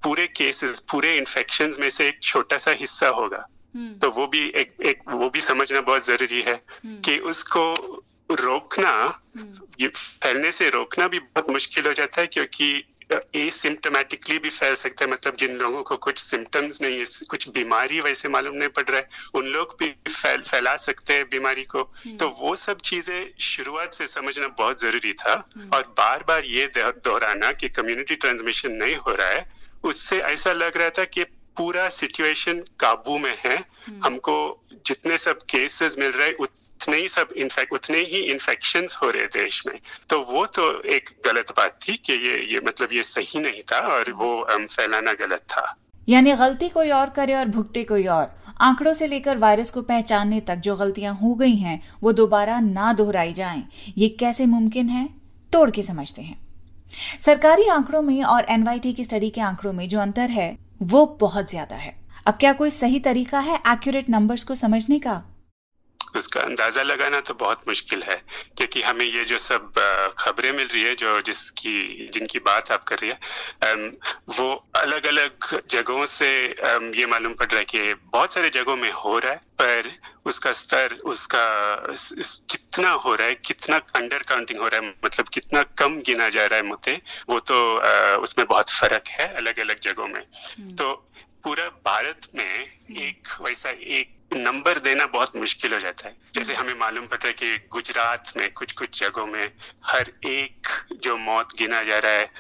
Speaker 9: पूरे केसेस पूरे इन्फेक्शन में से एक छोटा सा हिस्सा होगा। तो वो भी एक एक वो भी समझना बहुत ज़रूरी है हम्म। कि उसको रोकना हम्म। ये फैलने से रोकना भी बहुत मुश्किल हो जाता है क्योंकि एसिम्टोमेटिकली भी फैल सकता है मतलब जिन लोगों को कुछ सिम्टम्स नहीं है कुछ बीमारी वैसे मालूम नहीं पड़ रहा है उन लोग भी फैल फैला सकते हैं बीमारी को हम्म। तो वो सब चीज़ें शुरुआत से समझना बहुत ज़रूरी था हम्म। और बार बार ये दोहराना कि कम्युनिटी ट्रांसमिशन नहीं हो रहा है उससे ऐसा लग रहा था कि पूरा सिचुएशन काबू में है। हम्म। हमको जितने सब केसेस मिल रहे उतने ही सब इन्फेक्ट उतने ही इन्फेक्शन हो रहे देश में। तो वो तो एक गलत बात थी कि ये ये मतलब ये सही नहीं था और वो फैलाना गलत था।
Speaker 2: यानी गलती कोई और करे और भुगते कोई और। आंकड़ों से लेकर वायरस को पहचानने तक जो गलतियाँ हो गई हैं वो दोबारा ना दोहराई जाएँ। ये कैसे मुमकिन है? तोड़ के समझते हैं। सरकारी आंकड़ों में और एनवाईटी की स्टडी के आंकड़ों में जो अंतर है वो बहुत ज़्यादा है। अब क्या कोई सही तरीका है एक्यूरेट नंबर्स को समझने का?
Speaker 9: उसका अंदाज़ा लगाना तो बहुत मुश्किल है क्योंकि हमें ये जो सब खबरें मिल रही है जो जिसकी जिनकी बात आप कर रही है वो अलग अलग जगहों से ये मालूम पड़ रहा है कि बहुत सारे जगहों में हो रहा है पर उसका स्तर उसका कितना हो रहा है कितना अंडर काउंटिंग हो रहा है मतलब कितना कम गिना जा रहा है मुते वो तो उसमें बहुत फ़र्क है अलग अलग जगहों में हम्म। तो पूरा भारत में एक वैसा एक नंबर देना बहुत मुश्किल हो जाता है। जैसे हमें मालूम पता है कि गुजरात में कुछ कुछ जगहों में हर एक जो मौत गिना जा रहा है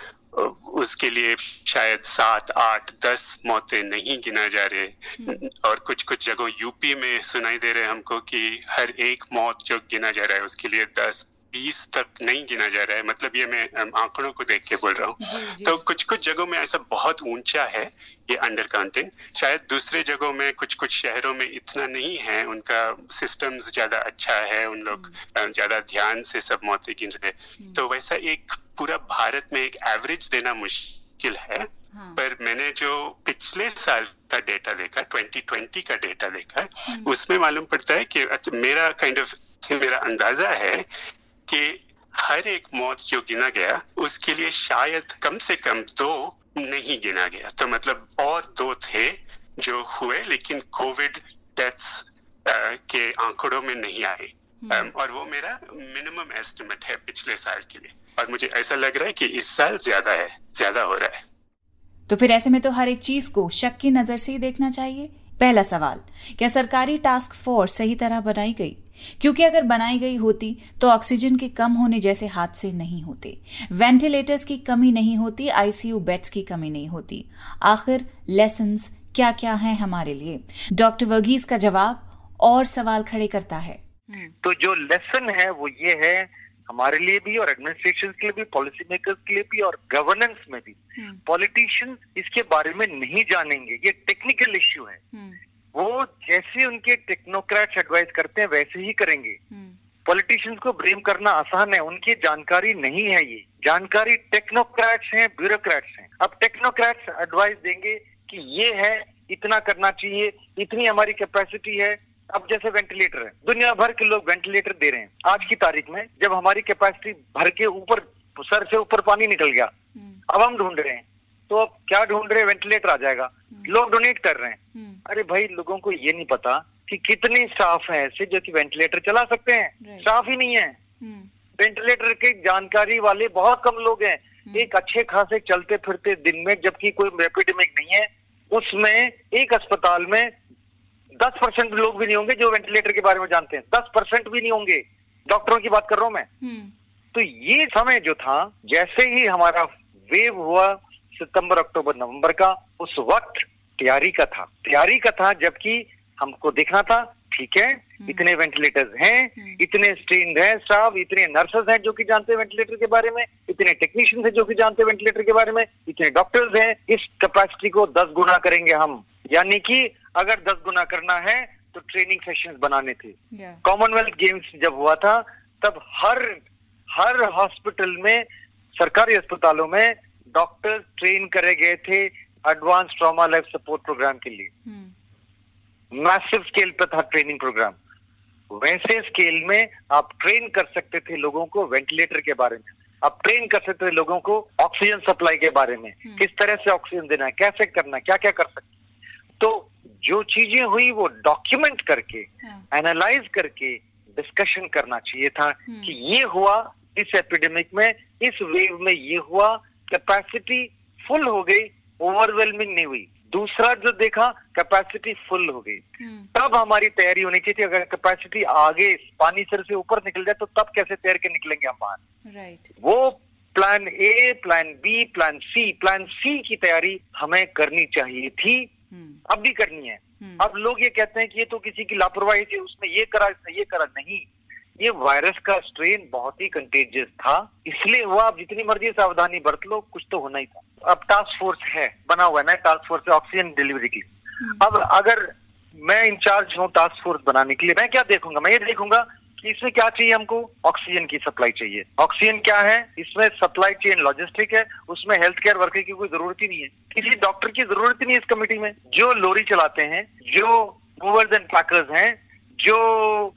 Speaker 9: उसके लिए शायद सात आठ दस मौतें नहीं गिना जा रहे। हम्म। और कुछ कुछ जगह यूपी में सुनाई दे रहे हैं हमको कि हर एक मौत जो गिना जा रहा है उसके लिए दस बीस तक नहीं गिना जा रहा है मतलब ये मैं आंकड़ों को देख के बोल रहा हूँ तो कुछ कुछ जगहों में ऐसा बहुत ऊँचा है ये अंडर काउंटिंग शायद दूसरे जगहों में कुछ कुछ शहरों में इतना नहीं है उनका सिस्टम्स ज़्यादा अच्छा है उन लोग हम्म। ज़्यादा ध्यान से सब मौतें गिन रहे हम्म। तो वैसा एक पूरा भारत में एक एवरेज देना मुश्किल है हाँ। पर मैंने जो पिछले साल का डेटा देखा 2020 का डेटा देखा हम्म। उसमें मालूम पड़ता है कि अच्छा, मेरा काइंड kind ऑफ़ of, मेरा अंदाज़ा है कि हर एक मौत जो गिना गया उसके लिए शायद कम से कम दो नहीं गिना गया। तो मतलब और दो थे जो हुए लेकिन कोविड डेथ्स के आंकड़ों में नहीं आए। हम्म। और वो मेरा मिनिमम एस्टिमेट है पिछले साल के लिए। और मुझे ऐसा लग रहा है कि इस साल ज़्यादा है ज़्यादा हो रहा है।
Speaker 2: तो फिर ऐसे में तो हर एक चीज़ को शक की नज़र से ही देखना चाहिए। पहला सवाल क्या सरकारी टास्क फोर्स सही तरह बनाई गई? क्योंकि अगर बनाई गई होती तो ऑक्सीजन के कम होने जैसे हादसे नहीं होते। वेंटिलेटर्स की कमी नहीं होती आईसीयू बेड्स की कमी नहीं होती। आखिर लेसन क्या क्या है हमारे लिए? डॉक्टर वर्गीज का जवाब और सवाल खड़े करता है।
Speaker 5: हम्म। तो जो लेसन है वो ये है हमारे लिए भी और एडमिनिस्ट्रेशन के लिए भी पॉलिसी मेकर्स के लिए भी और गवर्नेंस में भी। पॉलिटिशियन हम्म। इसके बारे में नहीं जानेंगे। ये टेक्निकल इश्यू है। हम्म। वो जैसे उनके टेक्नोक्रेट्स एडवाइस करते हैं वैसे ही करेंगे। हम्म। पॉलिटिशियंस को ब्लेम करना आसान है उनकी जानकारी नहीं है ये। जानकारी टेक्नोक्रेट्स हैं ब्यूरोक्रेट्स हैं। अब टेक्नोक्रेट्स एडवाइस देंगे कि ये है इतना करना चाहिए इतनी हमारी कैपेसिटी है। अब जैसे वेंटिलेटर है दुनिया भर के लोग वेंटिलेटर दे रहे हैं। आज की तारीख में जब हमारी कैपेसिटी भर के ऊपर सर से ऊपर पानी निकल गया अब हम ढूंढ रहे हैं। तो अब क्या ढूंढ रहे? वेंटिलेटर आ जाएगा। लोग डोनेट कर रहे हैं। अरे भाई लोगों को ये नहीं पता कि कितने स्टाफ हैं ऐसे जो कि वेंटिलेटर चला सकते हैं। स्टाफ ही नहीं है। वेंटिलेटर के जानकारी वाले बहुत कम लोग हैं। एक अच्छे खासे चलते फिरते दिन में जबकि कोई एपिडेमिक नहीं है उसमें एक अस्पताल में दस परसेंट लोग भी नहीं होंगे जो वेंटिलेटर के बारे में जानते हैं। दस परसेंट भी नहीं होंगे। डॉक्टरों की बात कर रहा हूँ मैं। तो ये समय जो था जैसे ही हमारा वेव हुआ सितंबर अक्टूबर नवंबर का उस वक्त तैयारी का था। तैयारी का था जबकि हमको देखना था ठीक है इतने वेंटिलेटर्स हैं इतने स्ट्रेन हैं स्टाफ इतने नर्सेस हैं जो कि जानते हैं वेंटिलेटर के बारे में इतने टेक्नीशियंस हैं जो कि जानते हैं वेंटिलेटर के बारे में इतने डॉक्टर्स हैं इस कैपेसिटी को दस गुना करेंगे हम। यानी कि अगर दस गुना करना है तो ट्रेनिंग सेशन बनाने थे। कॉमनवेल्थ गेम्स जब हुआ था तब हर हर हॉस्पिटल में सरकारी अस्पतालों में डॉक्टर ट्रेन करे गए थे advance trauma life support program के लिए। मैसिव स्केल पर था ट्रेनिंग प्रोग्राम। वैसे स्केल में आप ट्रेन कर सकते थे लोगों को वेंटिलेटर के बारे में। आप ट्रेन कर सकते थे लोगों को ऑक्सीजन सप्लाई के बारे में। किस तरह से ऑक्सीजन देना है कैसे करना है क्या क्या कर सकते तो जो चीज़ें हुई वो डॉक्यूमेंट करके एनालाइज करके डिस्कशन करना चाहिए था कि ये हुआ इस एपिडेमिक में इस वेव में ये हुआ कैपेसिटी फुल हो गई ओवरवेलमिंग नहीं हुई। दूसरा जो देखा कैपेसिटी फुल हो गई। तब हमारी तैयारी होनी चाहिए थी। अगर कैपेसिटी आगे पानी सर से ऊपर निकल जाए तो तब कैसे तैर के निकलेंगे हम बाहर?
Speaker 2: राइट
Speaker 5: वो plan A plan B plan C plan C की तैयारी हमें करनी चाहिए थी। अब भी करनी है। अब लोग ये कहते हैं कि ये तो किसी की लापरवाही थी उसने ये करा इसने ये करा। नहीं। ये वायरस का स्ट्रेन बहुत ही कंटेजियस था। इसलिए हुआ आप जितनी मर्ज़ी सावधानी बरत लो कुछ तो होना ही था। अब टास्क फोर्स है बना हुआ है ना टास्क फोर्स ऑक्सीजन डिलीवरी की अब अगर मैं इंचार्ज हूँ टास्क फोर्स बनाने के लिए मैं क्या देखूँगा? मैं ये देखूँगा कि इसमें क्या चाहिए हमको? ऑक्सीजन की सप्लाई चाहिए। ऑक्सीजन क्या है? इसमें सप्लाई चेन लॉजिस्टिक है उसमें हेल्थ केयर वर्कर की कोई ज़रूरत ही नहीं है। किसी डॉक्टर की ज़रूरत ही नहीं है इस कमेटी में। जो लोरी चलाते हैं जो मूवर्स एंड पैकर्स हैं जो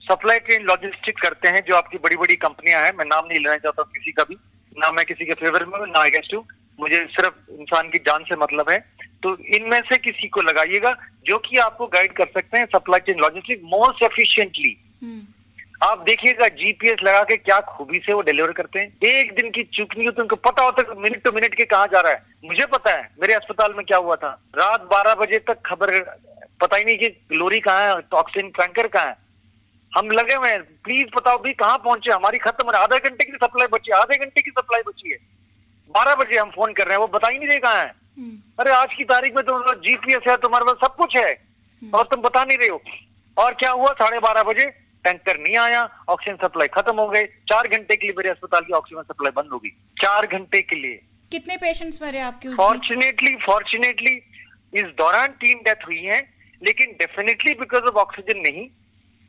Speaker 5: सप्लाई चेन लॉजिस्टिक करते हैं जो आपकी बड़ी बड़ी कंपनियाँ हैं मैं नाम नहीं लेना चाहता किसी का भी ना मैं किसी के फेवर में ना अगेंस्ट हूँ मुझे सिर्फ़ इंसान की जान से मतलब है। तो इनमें से किसी को लगाइएगा जो कि आपको गाइड कर सकते हैं supply chain logistic most efficiently आप देखिएगा जीपीएस लगा के क्या खूबी से वो डिलीवर करते हैं। एक दिन की चुकनी हो तो उनको पता होता है मिनट टू मिनट के कहा जा रहा है। मुझे पता है मेरे अस्पताल में क्या हुआ था। रात बारह बजे तक खबर पता ही नहीं कि लोरी कहाँ है ऑक्सीजन टैंकर कहाँ है। हम लगे हुए हैं प्लीज़ बताओ भी कहाँ पहुँचे हमारी खत्म हो आधे घंटे की सप्लाई बची है आधे घंटे की सप्लाई बची है। बारह बजे हम फ़ोन कर रहे हैं वो बता ही नहीं रहे कहाँ है। अरे आज की तारीख में तुम्हारे जीपीएस है तुम्हारे पास सब कुछ है। और तुम बता नहीं रहे हो। और क्या हुआ? साढ़े बारह बजे टैंकर नहीं आया ऑक्सीजन सप्लाई खत्म हो गई चार घंटे के लिए मेरे अस्पताल की ऑक्सीजन सप्लाई बंद हो गई चार घंटे के लिए।
Speaker 2: कितने पेशेंट्स मरे आपके
Speaker 5: फॉर्चुनेटली फॉर्चुनेटली इस दौरान तीन डेथ हुई है। लेकिन डेफिनेटली बिकॉज़ ऑफ़ ऑक्सीजन नहीं,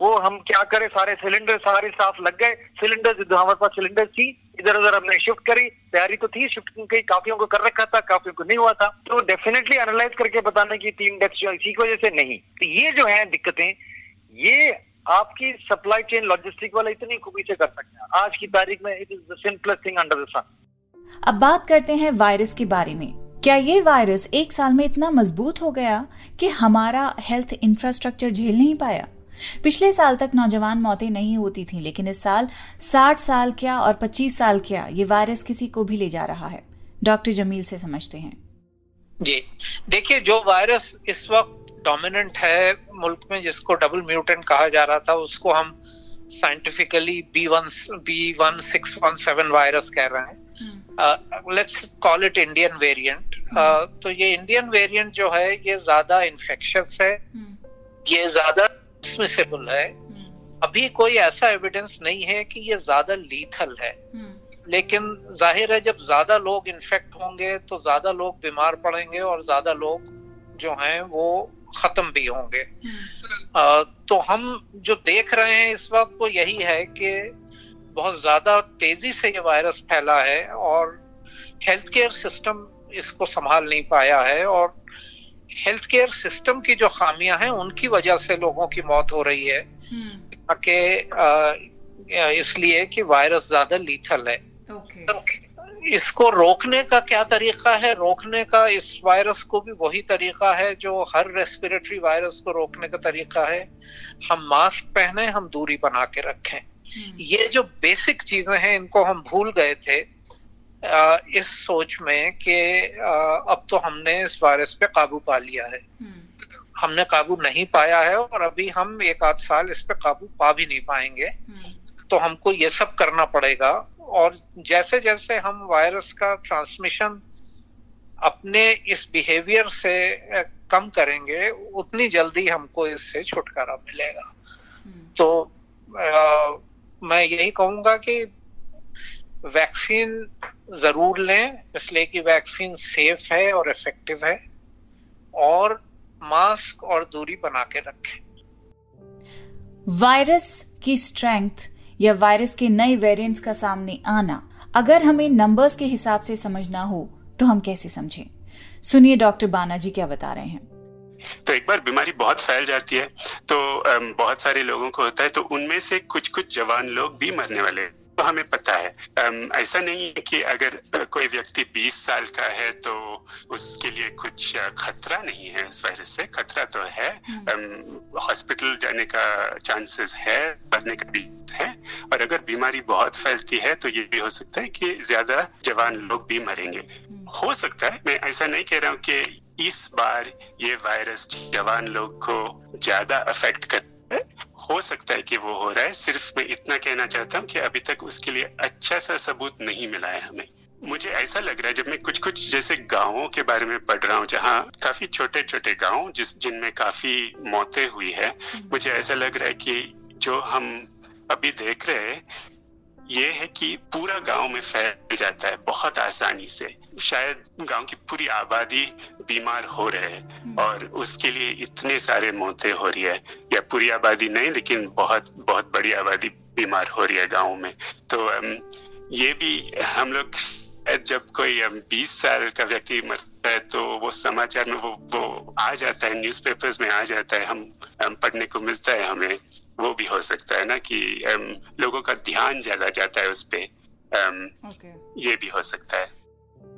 Speaker 5: वो हम क्या करें, सारे सिलेंडर सारे साफ़ लग गए सिलेंडर हमारे पास सिलेंडर थी, इधर उधर हमने शिफ्ट करी, तैयारी तो थी शिफ्ट कई काफियों को कर रखा था, काफियों को नहीं हुआ था। तो डेफिनेटली एनालाइज करके बताने की तीन डेथ जो इसी की वजह से नहीं। तो ये जो है दिक्कतें, ये आपकी सप्लाई चेन लॉजिस्टिक वाला इतनी खूबी से कर सकते हैं। आज की तारीख में it is the simplest thing under the sun
Speaker 2: अब बात करते हैं वायरस के बारे में। क्या ये वायरस एक साल में इतना मज़बूत हो गया कि हमारा हेल्थ इंफ्रास्ट्रक्चर झेल नहीं पाया? पिछले साल तक नौजवान मौतें नहीं होती थीं, लेकिन इस साल 60 साल क्या और 25 साल क्या ये वायरस किसी को भी ले जा रहा है? डॉक्टर जमील से समझते हैं।
Speaker 8: जी, देखिए, जो वायरस इस वक्त डोमिनेंट है मुल्क में, जिसको डबल म्यूटेंट कहा जा रहा था, उसको हम scientifically B one B one six one seven virus कह रहे हैं। Let's call it Indian variant तो ये इंडियन वेरिएंट जो है ये ज़्यादा इन्फेक्शस है। ये ज़्यादा ट्रांसमिसेबल है। अभी कोई ऐसा एविडेंस नहीं है कि ये ज़्यादा लीथल है। लेकिन ज़ाहिर है जब ज़्यादा लोग इन्फेक्ट होंगे तो ज़्यादा लोग बीमार पड़ेंगे और ज़्यादा लोग जो हैं वो खत्म भी होंगे। आ, तो हम जो देख रहे हैं इस वक्त वो यही है कि बहुत ज़्यादा तेज़ी से ये वायरस फैला है और हेल्थ केयर सिस्टम इसको संभाल नहीं पाया है और हेल्थ केयर सिस्टम की जो खामियाँ हैं उनकी वजह से लोगों की मौत हो रही है। कि इसलिए कि वायरस ज़्यादा लीथल है। Okay. तो इसको रोकने का क्या तरीका है? रोकने का इस वायरस को भी वही तरीका है जो हर रेस्पिरेटरी वायरस को रोकने का तरीका है। हम मास्क पहने हम दूरी बना के रखें। हम्म। ये जो बेसिक चीज़ें हैं इनको हम भूल गए थे इस सोच में कि अब तो हमने इस वायरस पे काबू पा लिया है हम्म। हमने काबू नहीं पाया है और अभी हम एक आध साल इस पे काबू पा भी नहीं पाएँगे हम्म। तो हमको ये सब करना पड़ेगा और जैसे जैसे हम वायरस का ट्रांसमिशन अपने इस बिहेवियर से कम करेंगे उतनी जल्दी हमको इससे छुटकारा मिलेगा हम्म। तो आ, मैं यही कहूँगा कि वैक्सीन ज़रूर लें, इसलिए कि वैक्सीन सेफ़ है और इफ़ेक्टिव है, और मास्क और दूरी बना के रखें।
Speaker 2: वायरस की स्ट्रेंथ या वायरस के नए वेरिएंट्स का सामने आना, अगर हमें नंबर्स के हिसाब से समझना हो तो हम कैसे समझें? सुनिए डॉक्टर बाना जी क्या बता रहे हैं।
Speaker 9: तो एक बार बीमारी बहुत फैल जाती है तो बहुत सारे लोगों को होता है तो उनमें से कुछ कुछ जवान लोग भी मरने वाले तो हमें पता है ऐसा नहीं है कि अगर कोई व्यक्ति 20 साल का है तो उसके लिए कुछ खतरा नहीं है इस वायरस से खतरा तो है हॉस्पिटल हम्म। जाने का चांसेस है मरने का भी है और अगर बीमारी बहुत फैलती है तो ये भी हो सकता है कि ज़्यादा जवान लोग भी मरेंगे हम्म। हो सकता है मैं ऐसा नहीं कह रहा हूँ कि इस बार ये वायरस जवान लोग को ज़्यादा अफेक्ट कर हो? सकता है कि वो हो रहा है। सिर्फ़ मैं इतना कहना चाहता हूँ कि अभी तक उसके लिए अच्छा सा सबूत नहीं मिला है हमें। मुझे ऐसा लग रहा है जब मैं कुछ कुछ जैसे गाँवों के बारे में पढ़ रहा हूँ जहाँ काफ़ी छोटे छोटे गाँव जिस जिनमें काफ़ी मौतें हुई है हम्म। मुझे ऐसा लग रहा है कि जो हम अभी देख रहे हैं ये है कि पूरा गाँव में फैल जाता है बहुत आसानी से। शायद गाँव की पूरी आबादी बीमार हो रहे हैं हम्म। और उसके लिए इतने सारे मौतें हो रही है। या पूरी आबादी नहीं लेकिन बहुत बहुत बड़ी आबादी बीमार हो रही है गाँव में। तो ये भी हम लोग जब कोई बीस साल का व्यक्ति मरता है तो वो समाचार में वो वो आ जाता है न्यूज़पेपर्स में आ जाता है हम हम पढ़ने को मिलता है हमें वो भी हो सकता है ना कि लोगों का ध्यान ज़्यादा जाता है उस पर okay. ये भी हो सकता है।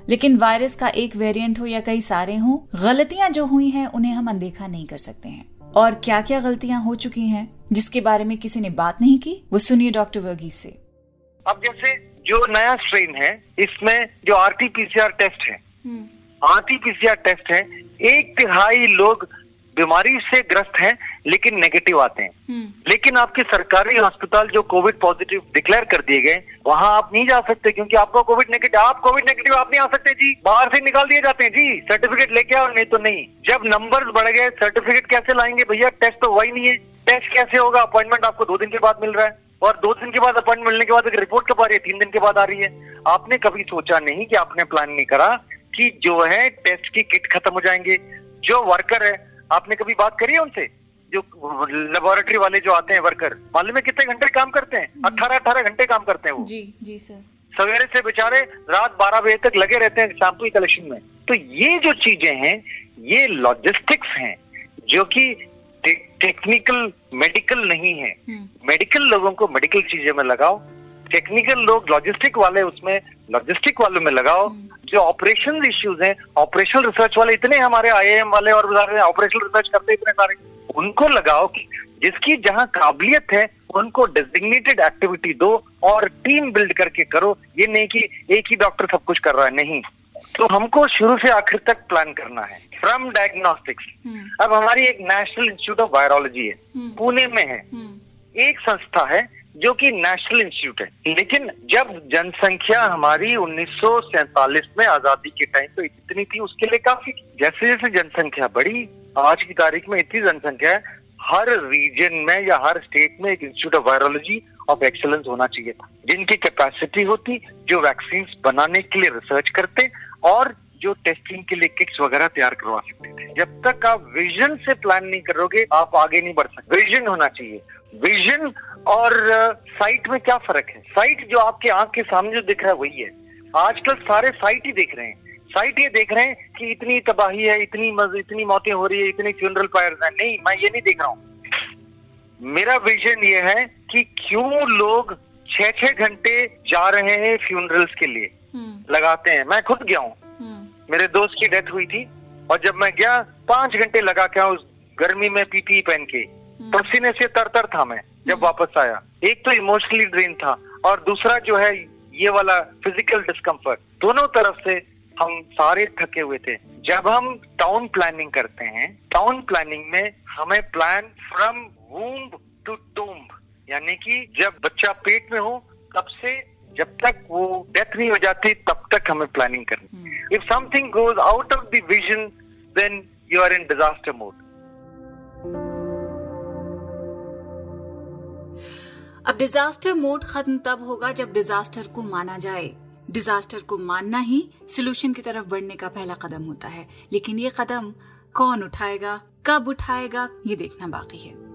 Speaker 2: लेकिन वायरस का एक वेरिएंट हो या कई सारे हों गलतियाँ जो हुई हैं उन्हें हम अनदेखा नहीं कर सकते हैं। और क्या क्या गलतियाँ हो चुकी हैं जिसके बारे में किसी ने बात नहीं की वो सुनिए डॉक्टर वर्गीस से।
Speaker 5: अब जैसे जो नया स्ट्रेन है इसमें जो आरटीपीसीआर टेस्ट है आरटीपीसीआर टेस्ट है। एक तिहाई लोग बीमारी से ग्रस्त हैं लेकिन नेगेटिव आते हैं। हम्म। लेकिन आपके सरकारी अस्पताल जो कोविड पॉजिटिव डिक्लेयर कर दिए गए वहाँ आप नहीं जा सकते क्योंकि आपको कोविड नेगेटिव आप कोविड नेगेटिव आप नहीं आ सकते जी। बाहर से निकाल दिए जाते हैं जी सर्टिफिकेट लेके आओ नहीं तो नहीं। जब नंबर बढ़ गए सर्टिफिकेट कैसे लाएँगे भैया? टेस्ट तो वही नहीं है। टेस्ट कैसे होगा? अपॉइंटमेंट आपको दो दिन के बाद मिल रहा है। और दो दिन के बाद अपॉइंटमेंट मिलने के बाद एक रिपोर्ट कब आ रही है? तीन दिन के बाद आ रही है। आपने कभी सोचा नहीं कि आपने प्लान नहीं करा? कि जो है टेस्ट की किट खत्म हो जाएँगे। जो वर्कर है आपने कभी बात करी है उनसे? जो लेबोरेटरी वाले जो आते हैं वर्कर मालूम में कितने घंटे काम करते हैं? अठारह अठारह घंटे काम करते हैं वो।
Speaker 2: जी जी सर
Speaker 5: सवेरे से बेचारे रात बारह बजे तक लगे रहते हैं सैंपल कलेक्शन में। तो ये जो चीज़ें हैं ये लॉजिस्टिक्स हैं जो कि टेक्निकल मेडिकल नहीं है। मेडिकल हम्म। लोगों को मेडिकल चीज़ें में लगाओ टेक्निकल लोग लॉजिस्टिक वाले उसमें लॉजिस्टिक वालों में लगाओ हम्म। जो ऑपरेशन इश्यूज़ हैं ऑपरेशनल रिसर्च वाले इतने हमारे आईएएम वाले और ऑपरेशनल रिसर्च करते इतने सारे उनको लगाओ कि जिसकी जहाँ काबिलियत है उनको डेजिग्नेटेड एक्टिविटी दो और टीम बिल्ड करके करो ये नहीं कि एक ही डॉक्टर सब कुछ कर रहा है नहीं तो हमको शुरू से आखिर तक प्लान करना है फ्रॉम डायग्नोस्टिक्स हम्म। अब हमारी एक नेशनल इंस्टीट्यूट ऑफ़ वायरोलॉजी है हम्म। पुणे में है। एक संस्था है जो कि नेशनल इंस्टीट्यूट है। लेकिन जब जनसंख्या हमारी उन्नीस सौ सैंतालीस में आज़ादी के टाइम तो इतनी थी, उसके लिए काफ़ी जैसे जैसे जनसंख्या बढ़ी, आज की तारीख में इतनी जनसंख्या है, हर रीजन में या हर स्टेट में एक institute of virology of excellence होना चाहिए था। जिनकी कैपेसिटी होती, जो वैक्सीन बनाने के लिए रिसर्च करते और जो टेस्टिंग के लिए किट्स वगैरह तैयार करवा सकते थे। जब तक आप विजन से प्लान नहीं करोगे, आप आगे नहीं बढ़ सकते। विजन होना चाहिए। विजन और साइट में क्या फ़र्क है? साइट जो आपके आँख के सामने जो दिख रहा है वही है। आजकल सारे साइट ही देख रहे हैं। साइट ये देख रहे हैं कि इतनी तबाही है इतनी मज, इतनी मौतें हो रही है इतनी फ्यूनरल फायर है। नहीं मैं ये नहीं देख रहा हूँ। मेरा विजन ये है कि क्यों लोग छह छह घंटे जा रहे हैं फ्यूनरल्स के लिए। लगाते हैं। मैं खुद गया हूँ। मेरे दोस्त की डेथ हुई थी और जब मैं गया पाँच घंटे लगा के उस गर्मी में पीपी पहन के। पसीने से तर तर था मैं जब वापस आया। एक तो इमोशनली ड्रेन था और दूसरा जो है ये वाला फ़िज़िकल डिस्कम्फर्ट दोनों तरफ़ से हम सारे थके हुए थे। जब हम टाउन प्लानिंग करते हैं टाउन प्लानिंग में हमें plan from womb to tomb यानी कि जब बच्चा पेट में हो तब से जब तक वो डेथ नहीं हो जाती तब तक हमें प्लानिंग करनी। If something goes out of the vision then you are in disaster mode
Speaker 2: अब डिजास्टर मोड खत्म तब होगा जब डिजास्टर को माना जाए। डिजास्टर को मानना ही सोल्यूशन की तरफ़ बढ़ने का पहला कदम होता है। लेकिन ये कदम कौन उठाएगा, कब उठाएगा, ये देखना बाकी है।